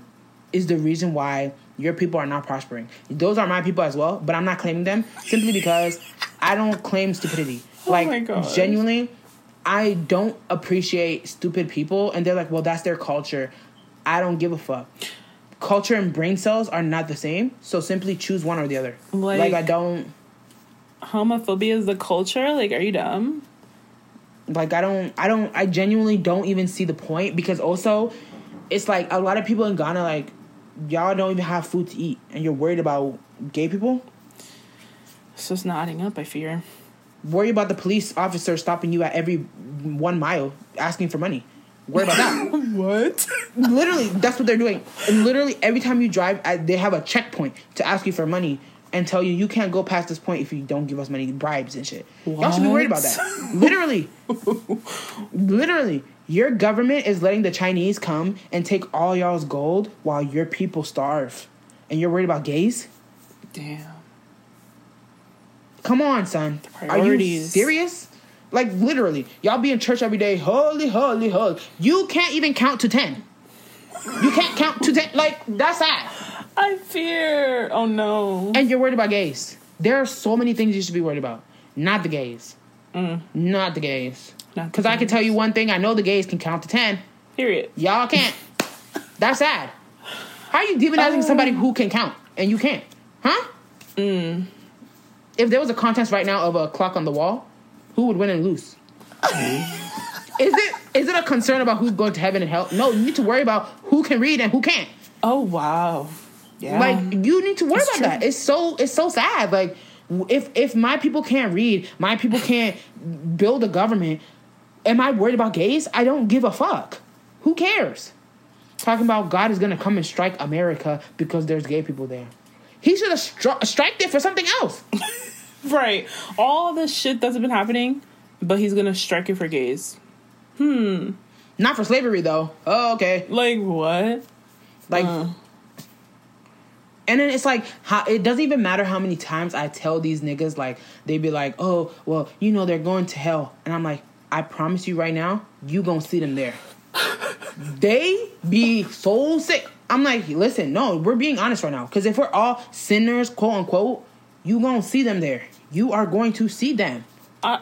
is the reason why your people are not prospering. Those are my people as well, but I'm not claiming them simply because I don't claim stupidity. Like Oh genuinely, I don't appreciate stupid people and they're like, "Well, that's their culture." I don't give a fuck. Culture and brain cells are not the same, so simply choose one or the other. Like- like I don't Homophobia is the culture? Like, are you dumb? like i don't i don't i genuinely don't even see the point because also it's like a lot of people in ghana like y'all don't even have food to eat and you're worried about gay people It's just not adding up, I fear. Worry about the police officer stopping you at every one mile asking for money. Worry about that. What? literally that's what they're doing. And literally every time you drive they have a checkpoint to ask you for money and tell you you can't go past this point if you don't give us money bribes and shit. Y'all should be worried about that. Literally. Literally. Your government is letting the chinese come and take all y'all's gold while your people starve. And you're worried about gays? Damn. Come on son are you serious like literally y'all be in church every day holy holy holy you can't even count to 10 you can't count to 10 like that's sad I fear. Oh no. And you're worried about gays. There are so many things you should be worried about. Not the gays. Not the gays. Mm. Not the Because I can tell you one thing. I know the gays can count to 10. Period. Y'all can't. That's sad. How are you demonizing somebody who can count and you can't? Huh? Mm. If there was a contest right now of a clock on the wall, who would win and lose? is it is it a concern about who's going to heaven and hell? No, you need to worry about who can read and who can't. Oh wow. Yeah. Like you need to worry It's about true. that. It's so it's so sad. Like if if my people can't read, my people can't build a government. Am I worried about gays? I don't give a fuck. Who cares? Talking about God is gonna come and strike America because there's gay people there. He should have stri- striked it for something else. right. All the shit that's been happening, but he's gonna strike it for gays. Hmm. Not for slavery though. Oh, okay. Like what? Like, Uh. and then it's like, how it doesn't even matter how many times I tell these niggas, like, they'd be like, oh, well, you know, they're going to hell. And I'm like, I promise you right now, you gonna see them there. they be so sick. I'm like, listen, no, we're being honest right now. Because if we're all sinners, quote unquote, you gonna see them there. You are going to see them. I,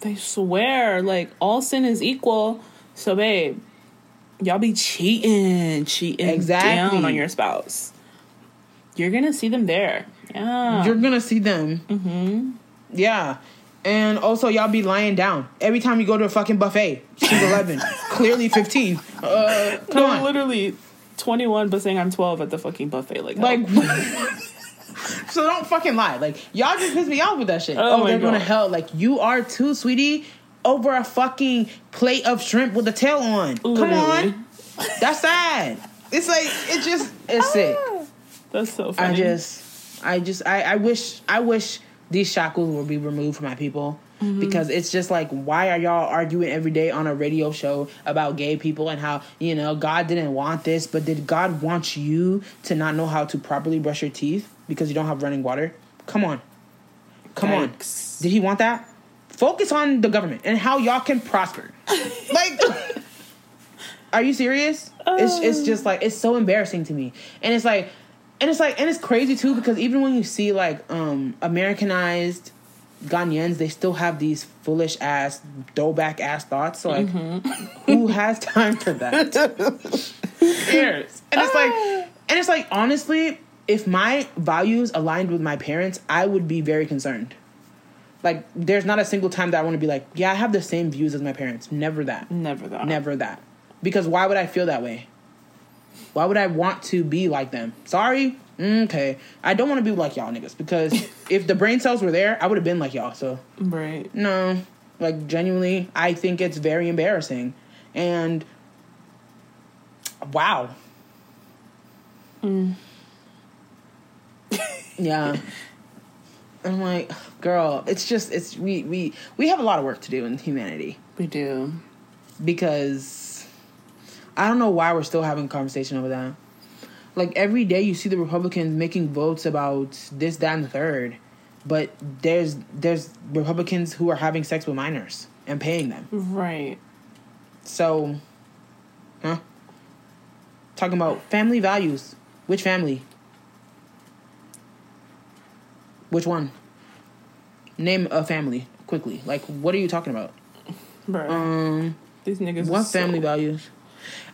They swear like all sin is equal. So babe, y'all be cheating, cheating Exactly. down on your spouse. You're gonna see them there. Yeah. You're gonna see them. Mm-hmm. Yeah. And also, y'all be lying down every time you go to a fucking buffet. She's 11, clearly 15. Uh, come no, on. literally 21, but saying I'm 12 at the fucking buffet. Like, Like, So don't fucking lie. Like y'all just piss me off with that shit. Oh Oh, my they're going to God. hell. Like you are too, sweetie, over a fucking plate of shrimp with the tail on. Come on. That's sad. It's like it just it's sick. Ah, that's so funny. I just I just I, I wish I wish these shackles would be removed from my people. Mm-hmm. Because it's just like, why are y'all arguing every day on a radio show about gay people and how, you know, God didn't want this, but did God want you to not know how to properly brush your teeth because you don't have running water? Come on. Come Yikes. on. Did he want that? Focus on the government and how y'all can prosper. like Are you serious? It's it's just like it's so embarrassing to me. And it's like and it's like and it's crazy too because even when you see like um Americanized Ghanaians, they still have these foolish ass throwback ass thoughts. So like mm-hmm. who has time for that? who cares? And it's like and it's like honestly, if my values aligned with my parents, I would be very concerned. Like there's not a single time that I want to be like, yeah, I have the same views as my parents. Never that. Never that. Never that. Because why would I feel that way? Why would I want to be like them? Sorry? Mm, Okay. I don't want to be like y'all niggas because if the brain cells were there, I would have been like y'all. So, Right. no. Like, genuinely, I think it's very embarrassing. And, wow. yeah. I'm like, girl, it's just, it's, we, we, we have a lot of work to do in humanity We do. because I don't know why we're still having a conversation over that. Like every day you see the Republicans making votes about this, that, and the third, but there's there's Republicans who are having sex with minors and paying them. Right. So, huh? Talking about family values. Which family? Which one? Name a family quickly. Like, what are you talking about? Bro. Um. These niggas. What is so- family values?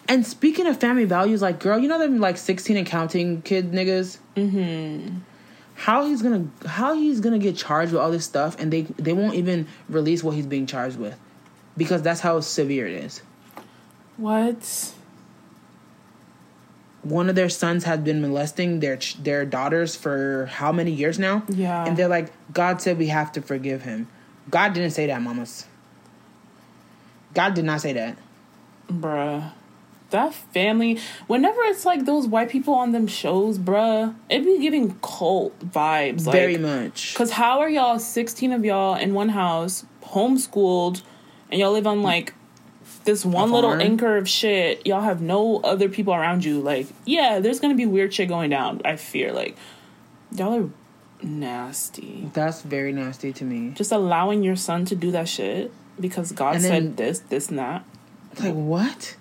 And speaking of family values, like girl, you know them like sixteen and counting kid niggas. Mm-hmm. How he's gonna how he's gonna get charged with all this stuff, and they they won't even release what he's being charged with, because that's how severe it is. What? One of their sons had been molesting their their daughters for how many years now? Yeah. and they're like, God said we have to forgive him. God didn't say that, mamas. God did not say that. Bruh. That family, whenever it's like those white people on them shows, bruh, it be giving cult vibes. Like, Very much. Because how are y'all, 16 of y'all in one house, homeschooled, and y'all live on like this one little anchor of shit? Y'all have no other people around you. Like, yeah, there's gonna be weird shit going down, I fear. Like, y'all are nasty. That's very nasty to me. Just allowing your son to do that shit because God then- said this, this, and that. Like what?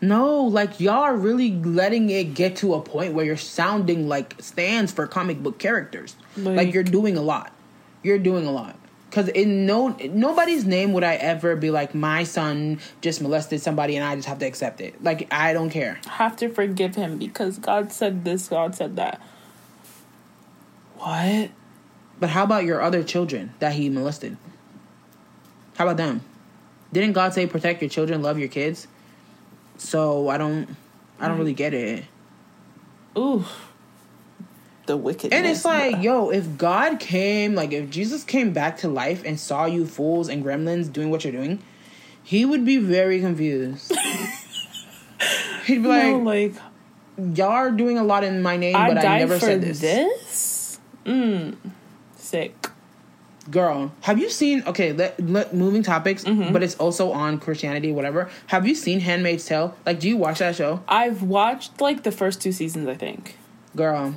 No, like y'all are really letting it get to a point where you're sounding like stands for comic book characters. Like, Like- you're doing a lot. You're doing a lot. Cause in no nobody's name would I ever be like my son just molested somebody and I just have to accept it. Like I don't care. have to forgive him because God said this, God said that. What? But how about your other children that he molested? How about them? Didn't God say protect your children, love your kids? So I don't I don't really get it. Ooh. The wickedness. And it's like, yo, if God came, like if Jesus came back to life and saw you fools and gremlins doing what you're doing, he would be very confused. He'd be No, like, like, y'all are doing a lot in my name, I but I never said this. this? Mm. Sick. Girl, have you seen? Okay, let, let moving topics, Mm-hmm. but it's also on Christianity, whatever. Have you seen *Handmaid's Tale*? Like, do you watch that show, I've watched like the first two seasons, I think. girl?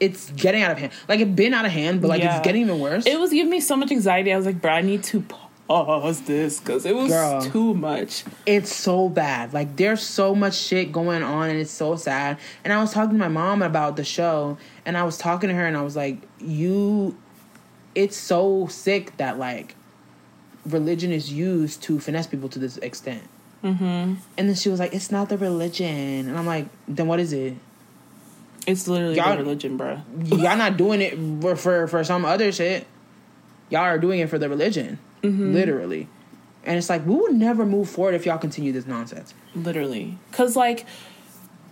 It's getting out of hand. Like, it's been out of hand, but like Yeah. it's getting even worse. It was giving me so much anxiety. I was like, bro, I need to pause this because it was Girl. too much. it's so bad. Like there's so much shit going on and it's so sad. And I was talking to my mom about the show and I was talking to her and I was like, "You it's so sick that like religion is used to finesse people to this extent." Mm-hmm. And then she was like, "It's not the religion." And I'm like, "Then what is it? It's literally Y'all- the religion, bro. Y'all not doing it for for, for some other shit. Y'all are doing it for the religion, literally." And it's like we would never move forward if y'all continue this nonsense. Literally. Because, like,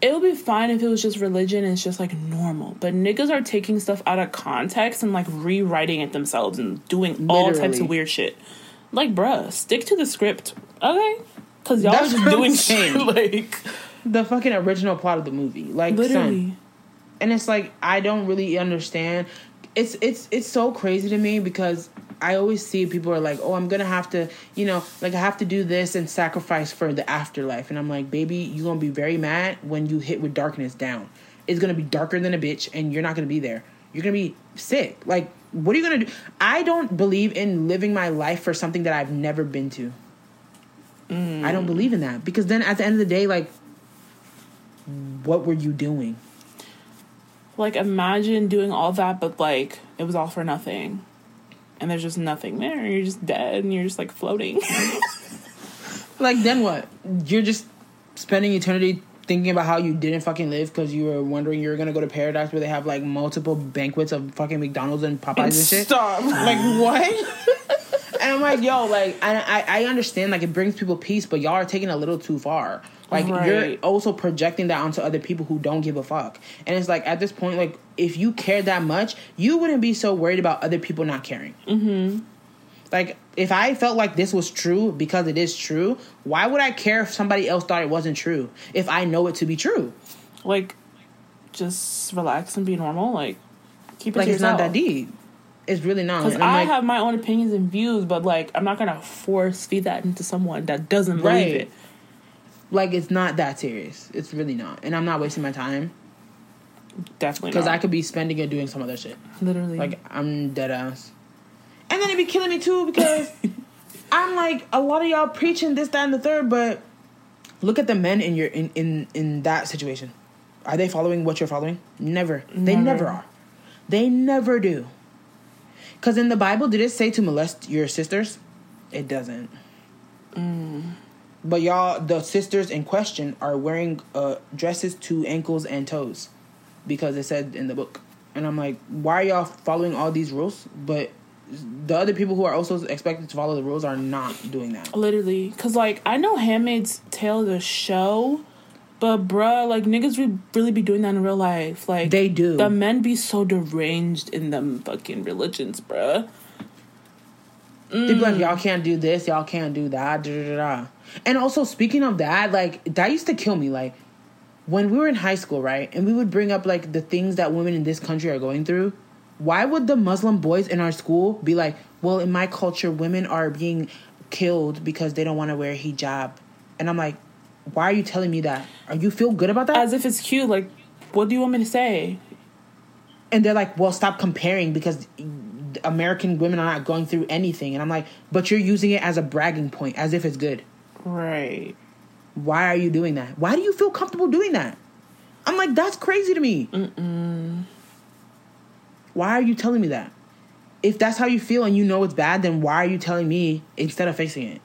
it would be fine if it was just religion and it's just like normal. But niggas are taking stuff out of context and like rewriting it themselves and doing all types of weird shit. Like, bruh, stick to the script, okay? Because y'all That's just doing shit like The fucking original plot of the movie, like son. literally. and it's like I don't really understand. It's it's it's so crazy to me because I always see people are like, oh, I'm gonna have to, you know, like I have to do this and sacrifice for the afterlife, and I'm like, baby, you're gonna be very mad when you hit with darkness down. It's gonna be darker than a bitch, and you're not gonna be there. You're gonna be sick. Like, what are you gonna do? I don't believe in living my life for something that I've never been to. Mm. I don't believe in that because then at the end of the day, like, what were you doing? Like, imagine doing all that, but like it was all for nothing, and there's just nothing there. You're just dead, and you're just like floating. Like then what? You're just spending eternity thinking about how you didn't fucking live because you were wondering you were gonna go to paradise where they have like multiple banquets of fucking McDonald's and Popeyes and, shit. Stop. Like what? and I'm like, yo, like I, I I understand like it brings people peace, but y'all are taking it a little too far. Like you're also projecting that onto other people who don't give a fuck. And it's like at this point, like if you cared that much, you wouldn't be so worried about other people not caring. Mm-hmm. Like if I felt like this was true because it is true, why would I care if somebody else thought it wasn't true? If I know it to be true, like, just relax and be normal. Like, keep it like to it's not that deep. It's really not. Because I'm like, have my own opinions and views, but like I'm not gonna force feed that into someone that doesn't believe it. Like it's not that serious. It's really not, and I'm not wasting my time Definitely because. I could be spending it doing some other shit. literally Like I'm dead ass. And then it'd be killing me too because I'm like a lot of y'all preaching this, that, and the third, but look at the men in your in in in that situation. Are they following what you're following? Never. They Never. never are. They never do. Because in the Bible, did it say to molest your sisters? It doesn't. Mm. But y'all, the sisters in question are wearing uh, dresses to ankles and toes because it said in the book. And I'm like, why are y'all following all these rules? But the other people who are also expected to follow the rules are not doing that. literally because like I know Handmaid's Tale the show, but bruh, like niggas would really be doing that in real life. Like They do. The men be so deranged in them fucking religions, bruh. They be like, mm. y'all can't do this, y'all can't do that, da, da, da, da. And also, speaking of that, like, that used to kill me. Like, when we were in high school, right? And we would bring up, like, the things that women in this country are going through. Why would the Muslim boys in our school be like, well, in my culture, women are being killed because they don't want to wear hijab? And I'm like, why are you telling me that? Are you feel good about that? As if it's cute. Like, what do you want me to say? and they're like, well, stop comparing because American women are not going through anything. And I'm like, but you're using it as a bragging point, as if it's good. Right. Why are you doing that? Why do you feel comfortable doing that? I'm like, that's crazy to me. Mm-mm. Why are you telling me that? If that's how you feel and you know it's bad, then why are you telling me instead of fixing it?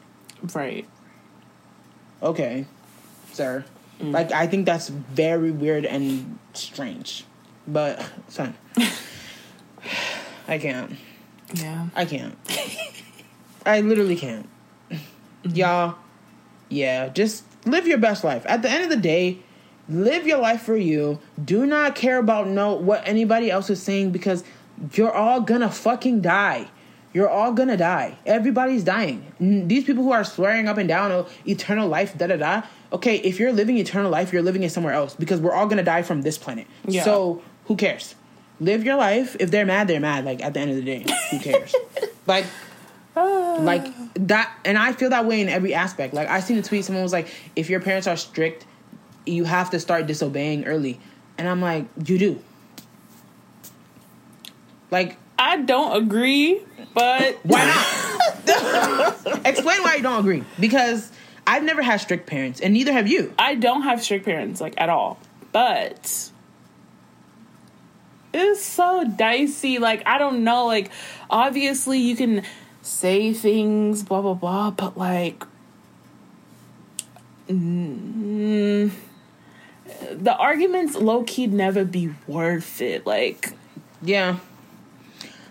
Right. Okay, sir. Mm. Like, I think that's very weird and strange. But, son, I can't. Yeah. I can't. I literally can't. Mm-hmm. Y'all, yeah, just live your best life. At the end of the day, live your life for you. Do not care about no what anybody else is saying because you're all gonna fucking die. You're all gonna die. Everybody's dying. These people who are swearing up and down, oh, eternal life, da da da. Okay, if you're living eternal life, you're living it somewhere else because we're all gonna die from this planet. Yeah. So who cares? Live your life. If they're mad, they're mad. Like at the end of the day, who cares? like ah. like that and i feel that way in every aspect like i seen a tweet someone was like if your parents are strict you have to start disobeying early and i'm like you do like I don't agree, but why not explain why you don't agree because i've never had strict parents and neither have you I don't have strict parents like at all. But it's so dicey. Like I don't know. Like obviously you can say things, blah blah blah, but like. Mm, the arguments low key never be worth it. Like yeah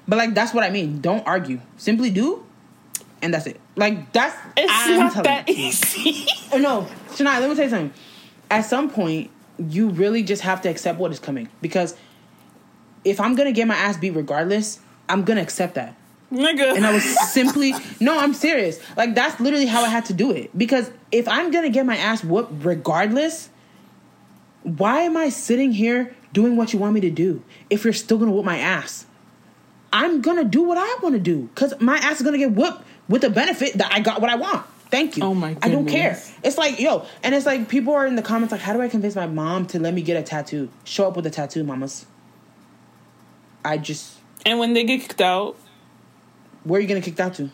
but like that's what i mean don't argue simply do and that's it like that's it's I'm not that you. easy. Oh, no, Shania, let me tell you something. At some point, you really just have to accept what is coming because if I'm gonna get my ass beat regardless, I'm gonna accept that. Nigga. And I was simply no, I'm serious. Like that's literally how I had to do it because if I'm gonna get my ass whooped regardless, why am I sitting here doing what you want me to do if you're still gonna whoop my ass? I'm gonna do what I want to do because my ass is gonna get whooped with the benefit that I got what I want. Thank you. Oh my I don't care. It's like yo, and it's like people are in the comments like, how do I convince my mom to let me get a tattoo? Show up with a tattoo, mamas. I just and when they get kicked out, where are you gonna kicked out to?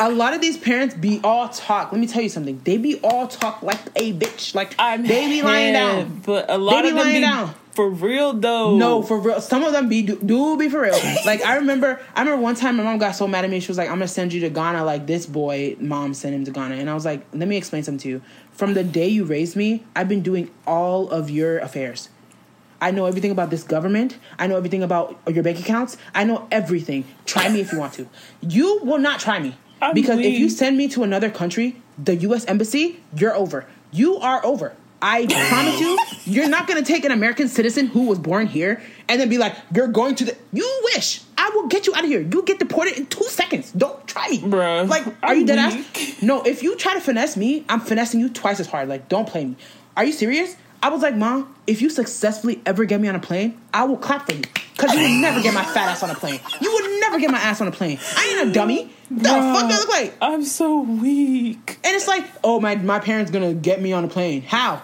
a lot of these parents be all talk. Let me tell you something. They be all talk like a bitch. Like I'm they be lying down. But a lot They of them lying be down. for real though. No, for real. Some of them be do, do be for real. like I remember, I remember one time my mom got so mad at me. She was like, "I'm gonna send you to Ghana." Like this boy, mom sent him to Ghana, and I was like, "Let me explain something to you. From the day you raised me, I've been doing all of your affairs. I know everything about this government. I know everything about your bank accounts. I know everything. Try me if you want to. You will not try me I'm because if you send me to another country, the U.S. embassy, you're over. You are over. I promise you, you're not gonna take an American citizen who was born here and then be like, "You're going to the." You wish I will get you out of here. You get deported in two seconds. Don't try me, Bruh, Like, are I'm you dead ass? No, if you try to finesse me, I'm finessing you twice as hard. Like, don't play me. Are you serious? I was like, Mom, if you successfully ever get me on a plane, I will clap for you. Cause you would never get my fat ass on a plane. You would never get my ass on a plane. I ain't a dummy. The fuck do I look like? I'm so weak. And it's like, oh my my parents gonna get me on a plane. How?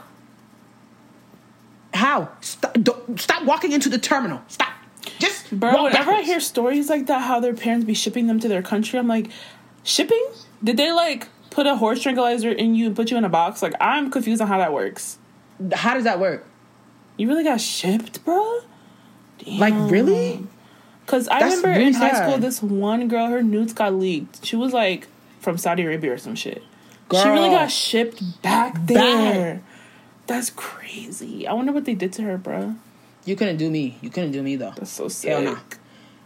How? Stop, don't, stop walking into the terminal. Stop. Just Bro, whenever I hear stories like that, how their parents be shipping them to their country, I'm like, shipping? Did they like put a horse tranquilizer in you and put you in a box? Like, I'm confused on how that works. How does that work? You really got shipped, bro? Like really? Because I That's remember really in high sad. school, this one girl, her nudes got leaked. She was like from Saudi Arabia or some shit. She really got shipped back there. That's crazy. I wonder what they did to her, bro. You couldn't do me. You couldn't do me though. That's so sick. Hell no.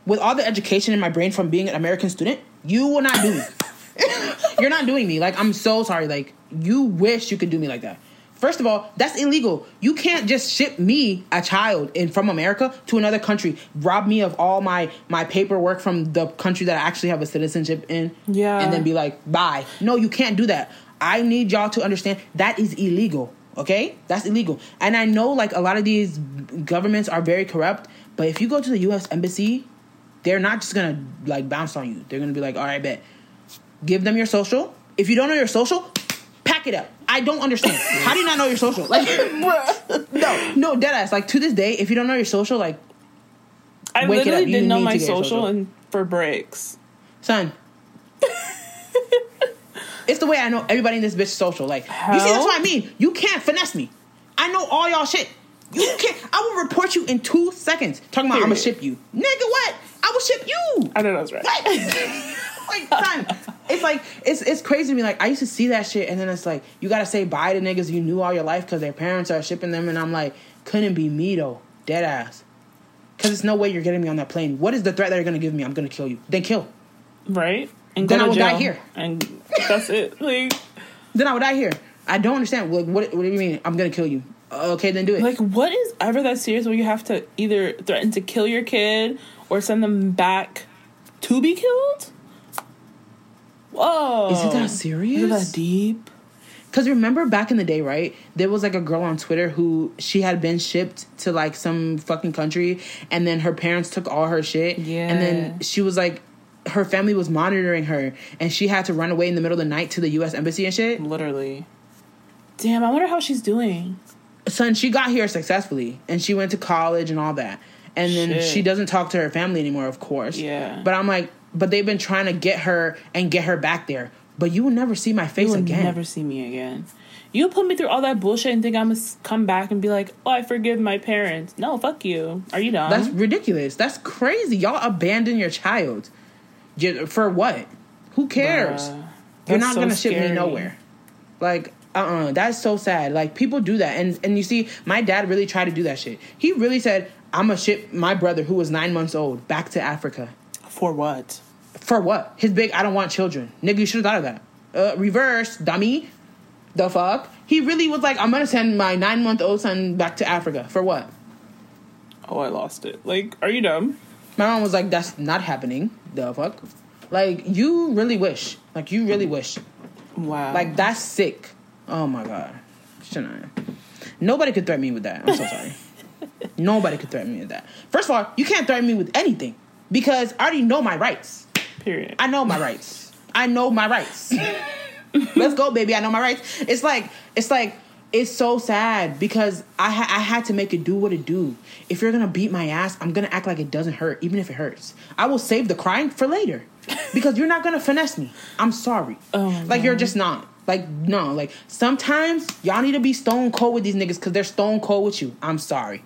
With all the education in my brain from being an American student, you will not do me. You're not doing me. Like I'm so sorry. Like you wish you could do me like that. First of all, that's illegal. You can't just ship me, a child, in from America to another country, rob me of all my my paperwork from the country that I actually have a citizenship in, Yeah. and then be like, bye. No, you can't do that. I need y'all to understand that is illegal. Okay, that's illegal. And I know like a lot of these governments are very corrupt, but if you go to the U.S. embassy, they're not just gonna like bounce on you. They're gonna be like, all right, bet. Give them your social. If you don't know your social, pack it up. I don't understand. How do you not know your social? Like, no, no, dead ass. Like to this day, if you don't know your social, like, I Wake it literally up. You didn't know my to get your social social. and for breaks. son. it's the way I know everybody in this bitch social. Like, you see, that's How? what I mean. You can't finesse me. I know all y'all shit. You can't. I will report you in two seconds. Talking about I'm gonna ship you, nigga. What? I will ship you. I know that was right. Like son, it's like it's it's crazy to me. Like I used to see that shit, and then it's like you gotta say bye to niggas you knew all your life because their parents are shipping them, and I'm like, couldn't be me though, dead ass. Because there's no way you're getting me on that plane. What is the threat that you're gonna give me? I'm gonna kill you. Then kill. Right? And Then I will die here. And that's it. Like, Then I would die here. I don't understand. Like, what what do you mean? I'm gonna kill you. Okay, then do it. like what is ever that serious where you have to either threaten to kill your kid or send them back to be killed? Whoa. is it that Is it serious? that deep? Because remember back in the day, right? There was like a girl on Twitter who she had been shipped to like some fucking country, and then her parents took all her shit. Yeah. And then she was like, her family was monitoring her, and she had to run away in the middle of the night to the U.S. embassy and shit. Literally. Damn, I wonder how she's doing. Son, she got here successfully, and she went to college and all that. And then Shit. she doesn't talk to her family anymore, of course. Yeah. But I'm like, but they've been trying to get her and get her back there. But you will never see my face You will again. never see me again. You put me through all that bullshit and think I'm gonna come back and be like, oh, I forgive my parents. No, fuck you. Are you dumb? That's ridiculous. That's crazy. Y'all abandon your child. For what? Who cares? You're not so gonna ship me nowhere. Like, uh uh that's so sad. Like people do that. And and you see, my dad really tried to do that shit. He really said, I'm gonna ship my brother who was nine months old back to Africa. For what? For what? His big I don't want children. Nigga, you should have thought of that. Uh reverse, dummy. The fuck? He really was like, I'm gonna send my nine month old son back to Africa for what? Oh, I lost it. Like, are you dumb? My mom was like, that's not happening. The fuck? Like, you really wish. Like, you really wish. Wow. Like, that's sick. Oh my god. Shania. Nobody could threaten me with that. I'm so sorry. Nobody could threaten me with that. First of all, you can't threaten me with anything because I already know my rights. period. I know my rights. I know my rights. Let's go, baby. I know my rights. It's like it's like it's so sad because I ha- I had to make it do what it do. If you're gonna beat my ass, I'm gonna act like it doesn't hurt, even if it hurts. I will save the crying for later because you're not gonna finesse me. I'm sorry. Oh like you're just not. Like no. Like sometimes y'all need to be stone cold with these niggas because they're stone cold with you. I'm sorry.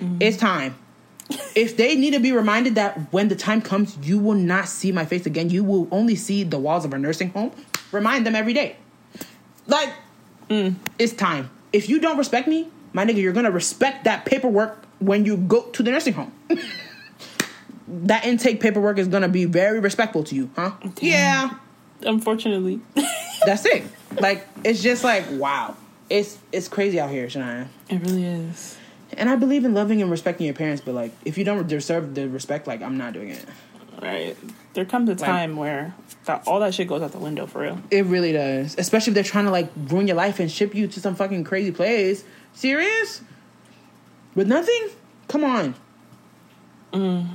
Mm-hmm. It's time. If they need to be reminded that when the time comes, you will not see my face again. You will only see the walls of a nursing home. Remind them every day. Like, mm, it's time. If you don't respect me, my nigga, you're gonna respect that paperwork when you go to the nursing home. that intake paperwork is gonna be very respectful to you, huh? Yeah, Unfortunately. that's it. Like, it's just like wow. It's it's crazy out here, Shania. it really is. And I believe in loving and respecting your parents, but like, if you don't deserve the respect, like, I'm not doing it. Right. There comes a time where that all that shit goes out the window for real. It really does. Especially if they're trying to like ruin your life and ship you to some fucking crazy place. Serious? With nothing? Come on. Mm.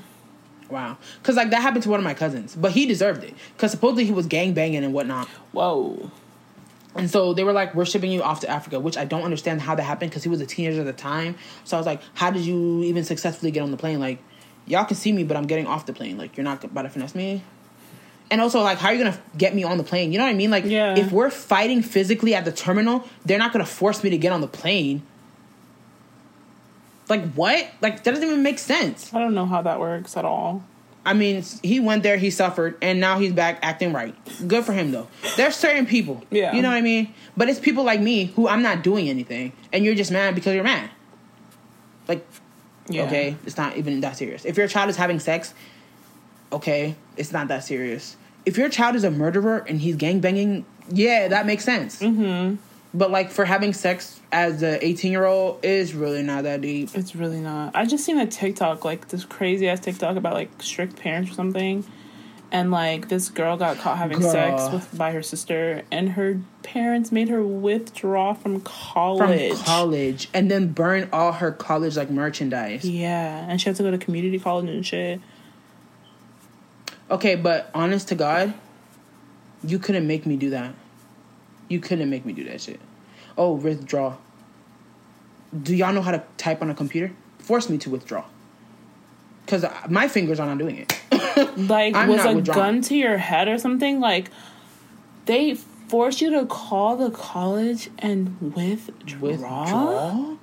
Wow. Cause like that happened to one of my cousins, but he deserved it. Cause supposedly he was gang banging and whatnot. Whoa. And so they were like, "We're shipping you off to Africa," which I don't understand how that happened because he was a teenager at the time. So I was like, "How did you even successfully get on the plane? Like, y'all can see me, but I'm getting off the plane. Like, you're not about to finesse me." And also, like, how are you gonna get me on the plane? You know what I mean? Like, Yeah. if we're fighting physically at the terminal, they're not gonna force me to get on the plane. Like, what? Like, that doesn't even make sense. I don't know how that works at all. I mean, he went there, he suffered, and now he's back acting right. Good for him, though. There's certain people, Yeah. you know what I mean. But it's people like me who I'm not doing anything, and you're just mad because you're mad. Like, Yeah. okay, it's not even that serious. If your child is having sex, okay, it's not that serious. If your child is a murderer and he's gang banging, yeah, that makes sense. Mm-hmm. But like for having sex as a 18 year old is really not that deep. It's really not. I just seen a TikTok, like this crazy ass TikTok about like strict parents or something. And like this girl got caught having Girl. sex with by her sister and her parents made her withdraw from From college. college, and then burn all her college like merchandise. Yeah. And she had to go to community college and shit. Okay, but honest to God, you couldn't make me do that. You couldn't make me do that shit. Oh, withdraw. Do y'all know how to type on a computer? Force me to withdraw. Because my fingers are not doing it. Like I'm was a withdrawing. gun to your head or something? Like they force you to call the college and withdraw? Withdraw?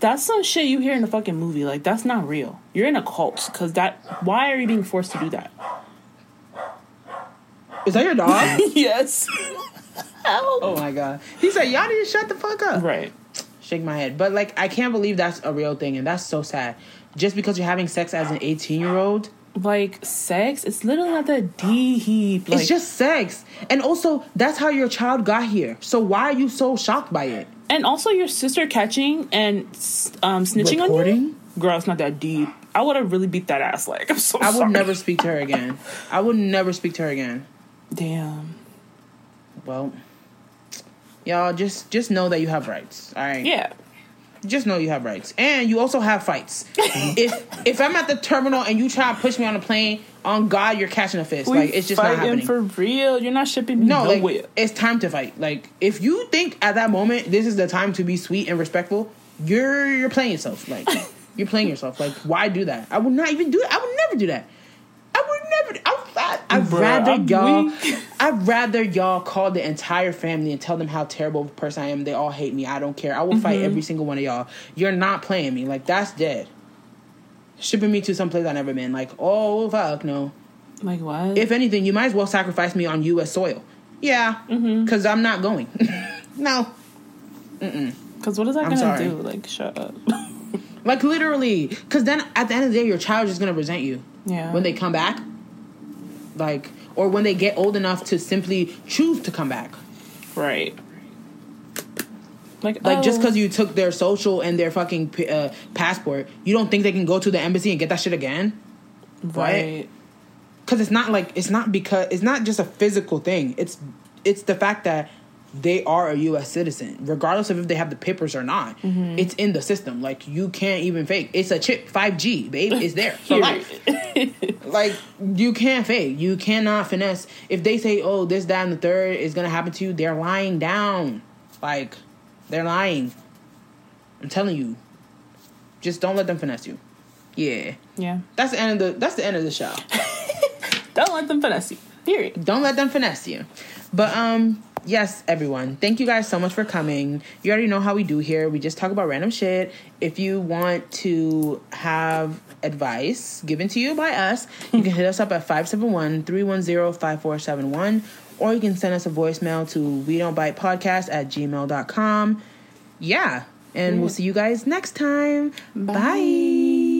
That's some shit you hear in a fucking movie. Like that's not real. You're in a cult because that. Why are you being forced to do that? Is that your dog? yes. oh my God. He said, y'all need to shut the fuck up. Right. Shake my head. But like, I can't believe that's a real thing, and that's so sad. Just because you're having sex as an 18 year old, Like sex, it's literally not that deep. Like, it's just sex. And also, that's how your child got here. So why are you so shocked by it? and also your sister catching and um, snitching on you. Girl, it's not that deep. I would have really beat that ass. Like I'm so. I would sorry. never speak to her again. I would never speak to her again. Damn. Well, y'all just just know that you have rights. All right. Yeah. Just know you have rights, and you also have fights. if if I'm at the terminal and you try to push me on a plane, on God, you're catching a fist. We like it's just not happening. for real. You're not shipping me no, nowhere. like it's time to fight. Like if you think at that moment this is the time to be sweet and respectful, you're you're playing yourself. Like you're playing yourself. Like why do that? I would not even do it. I would never do that. I would never. I, I, I'd Bruh, rather I'm y'all. weak. I'd rather y'all call the entire family and tell them how terrible of a person I am. They all hate me. I don't care. I will fight Mm-hmm. every single one of y'all. You're not playing me. Like that's dead. Shipping me to some place I've never been. Like oh fuck no. like what? If anything, you might as well sacrifice me on U.S. soil. Yeah, Mm-hmm. because I'm not going. no, Because what is that I'm gonna sorry. do? Like, shut up. like literally. Because then at the end of the day, your child is gonna resent you yeah. when they come back. Like, or when they get old enough to simply choose to come back. right. Like, Like just oh. because you took their social and their fucking uh, passport, you don't think they can go to the embassy and get that shit again? right. Because it's not like it's not because it's not just a physical thing. It's it's the fact that they are a U.S. citizen, regardless of if they have the papers or not. Mm-hmm. It's in the system. Like you can't even fake. It's a chip, five G, babe. It's there for life. like you can't fake. You cannot finesse. If they say, "Oh, this, that, and the third is gonna happen to you," they're lying down. Like they're lying. I'm telling you. Just don't let them finesse you. Yeah, Yeah. that's the end of the. That's the end of the show. Don't let them finesse you. Period. don't let them finesse you. But um, yes, everyone, thank you guys so much for coming. You already know how we do here. We just talk about random shit. If you want to have advice given to you by us, you can hit us up at 571-310-5471 or you can send us a voicemail to we don't bite podcast at gmail.com. Yeah. And we'll see you guys next time. Bye.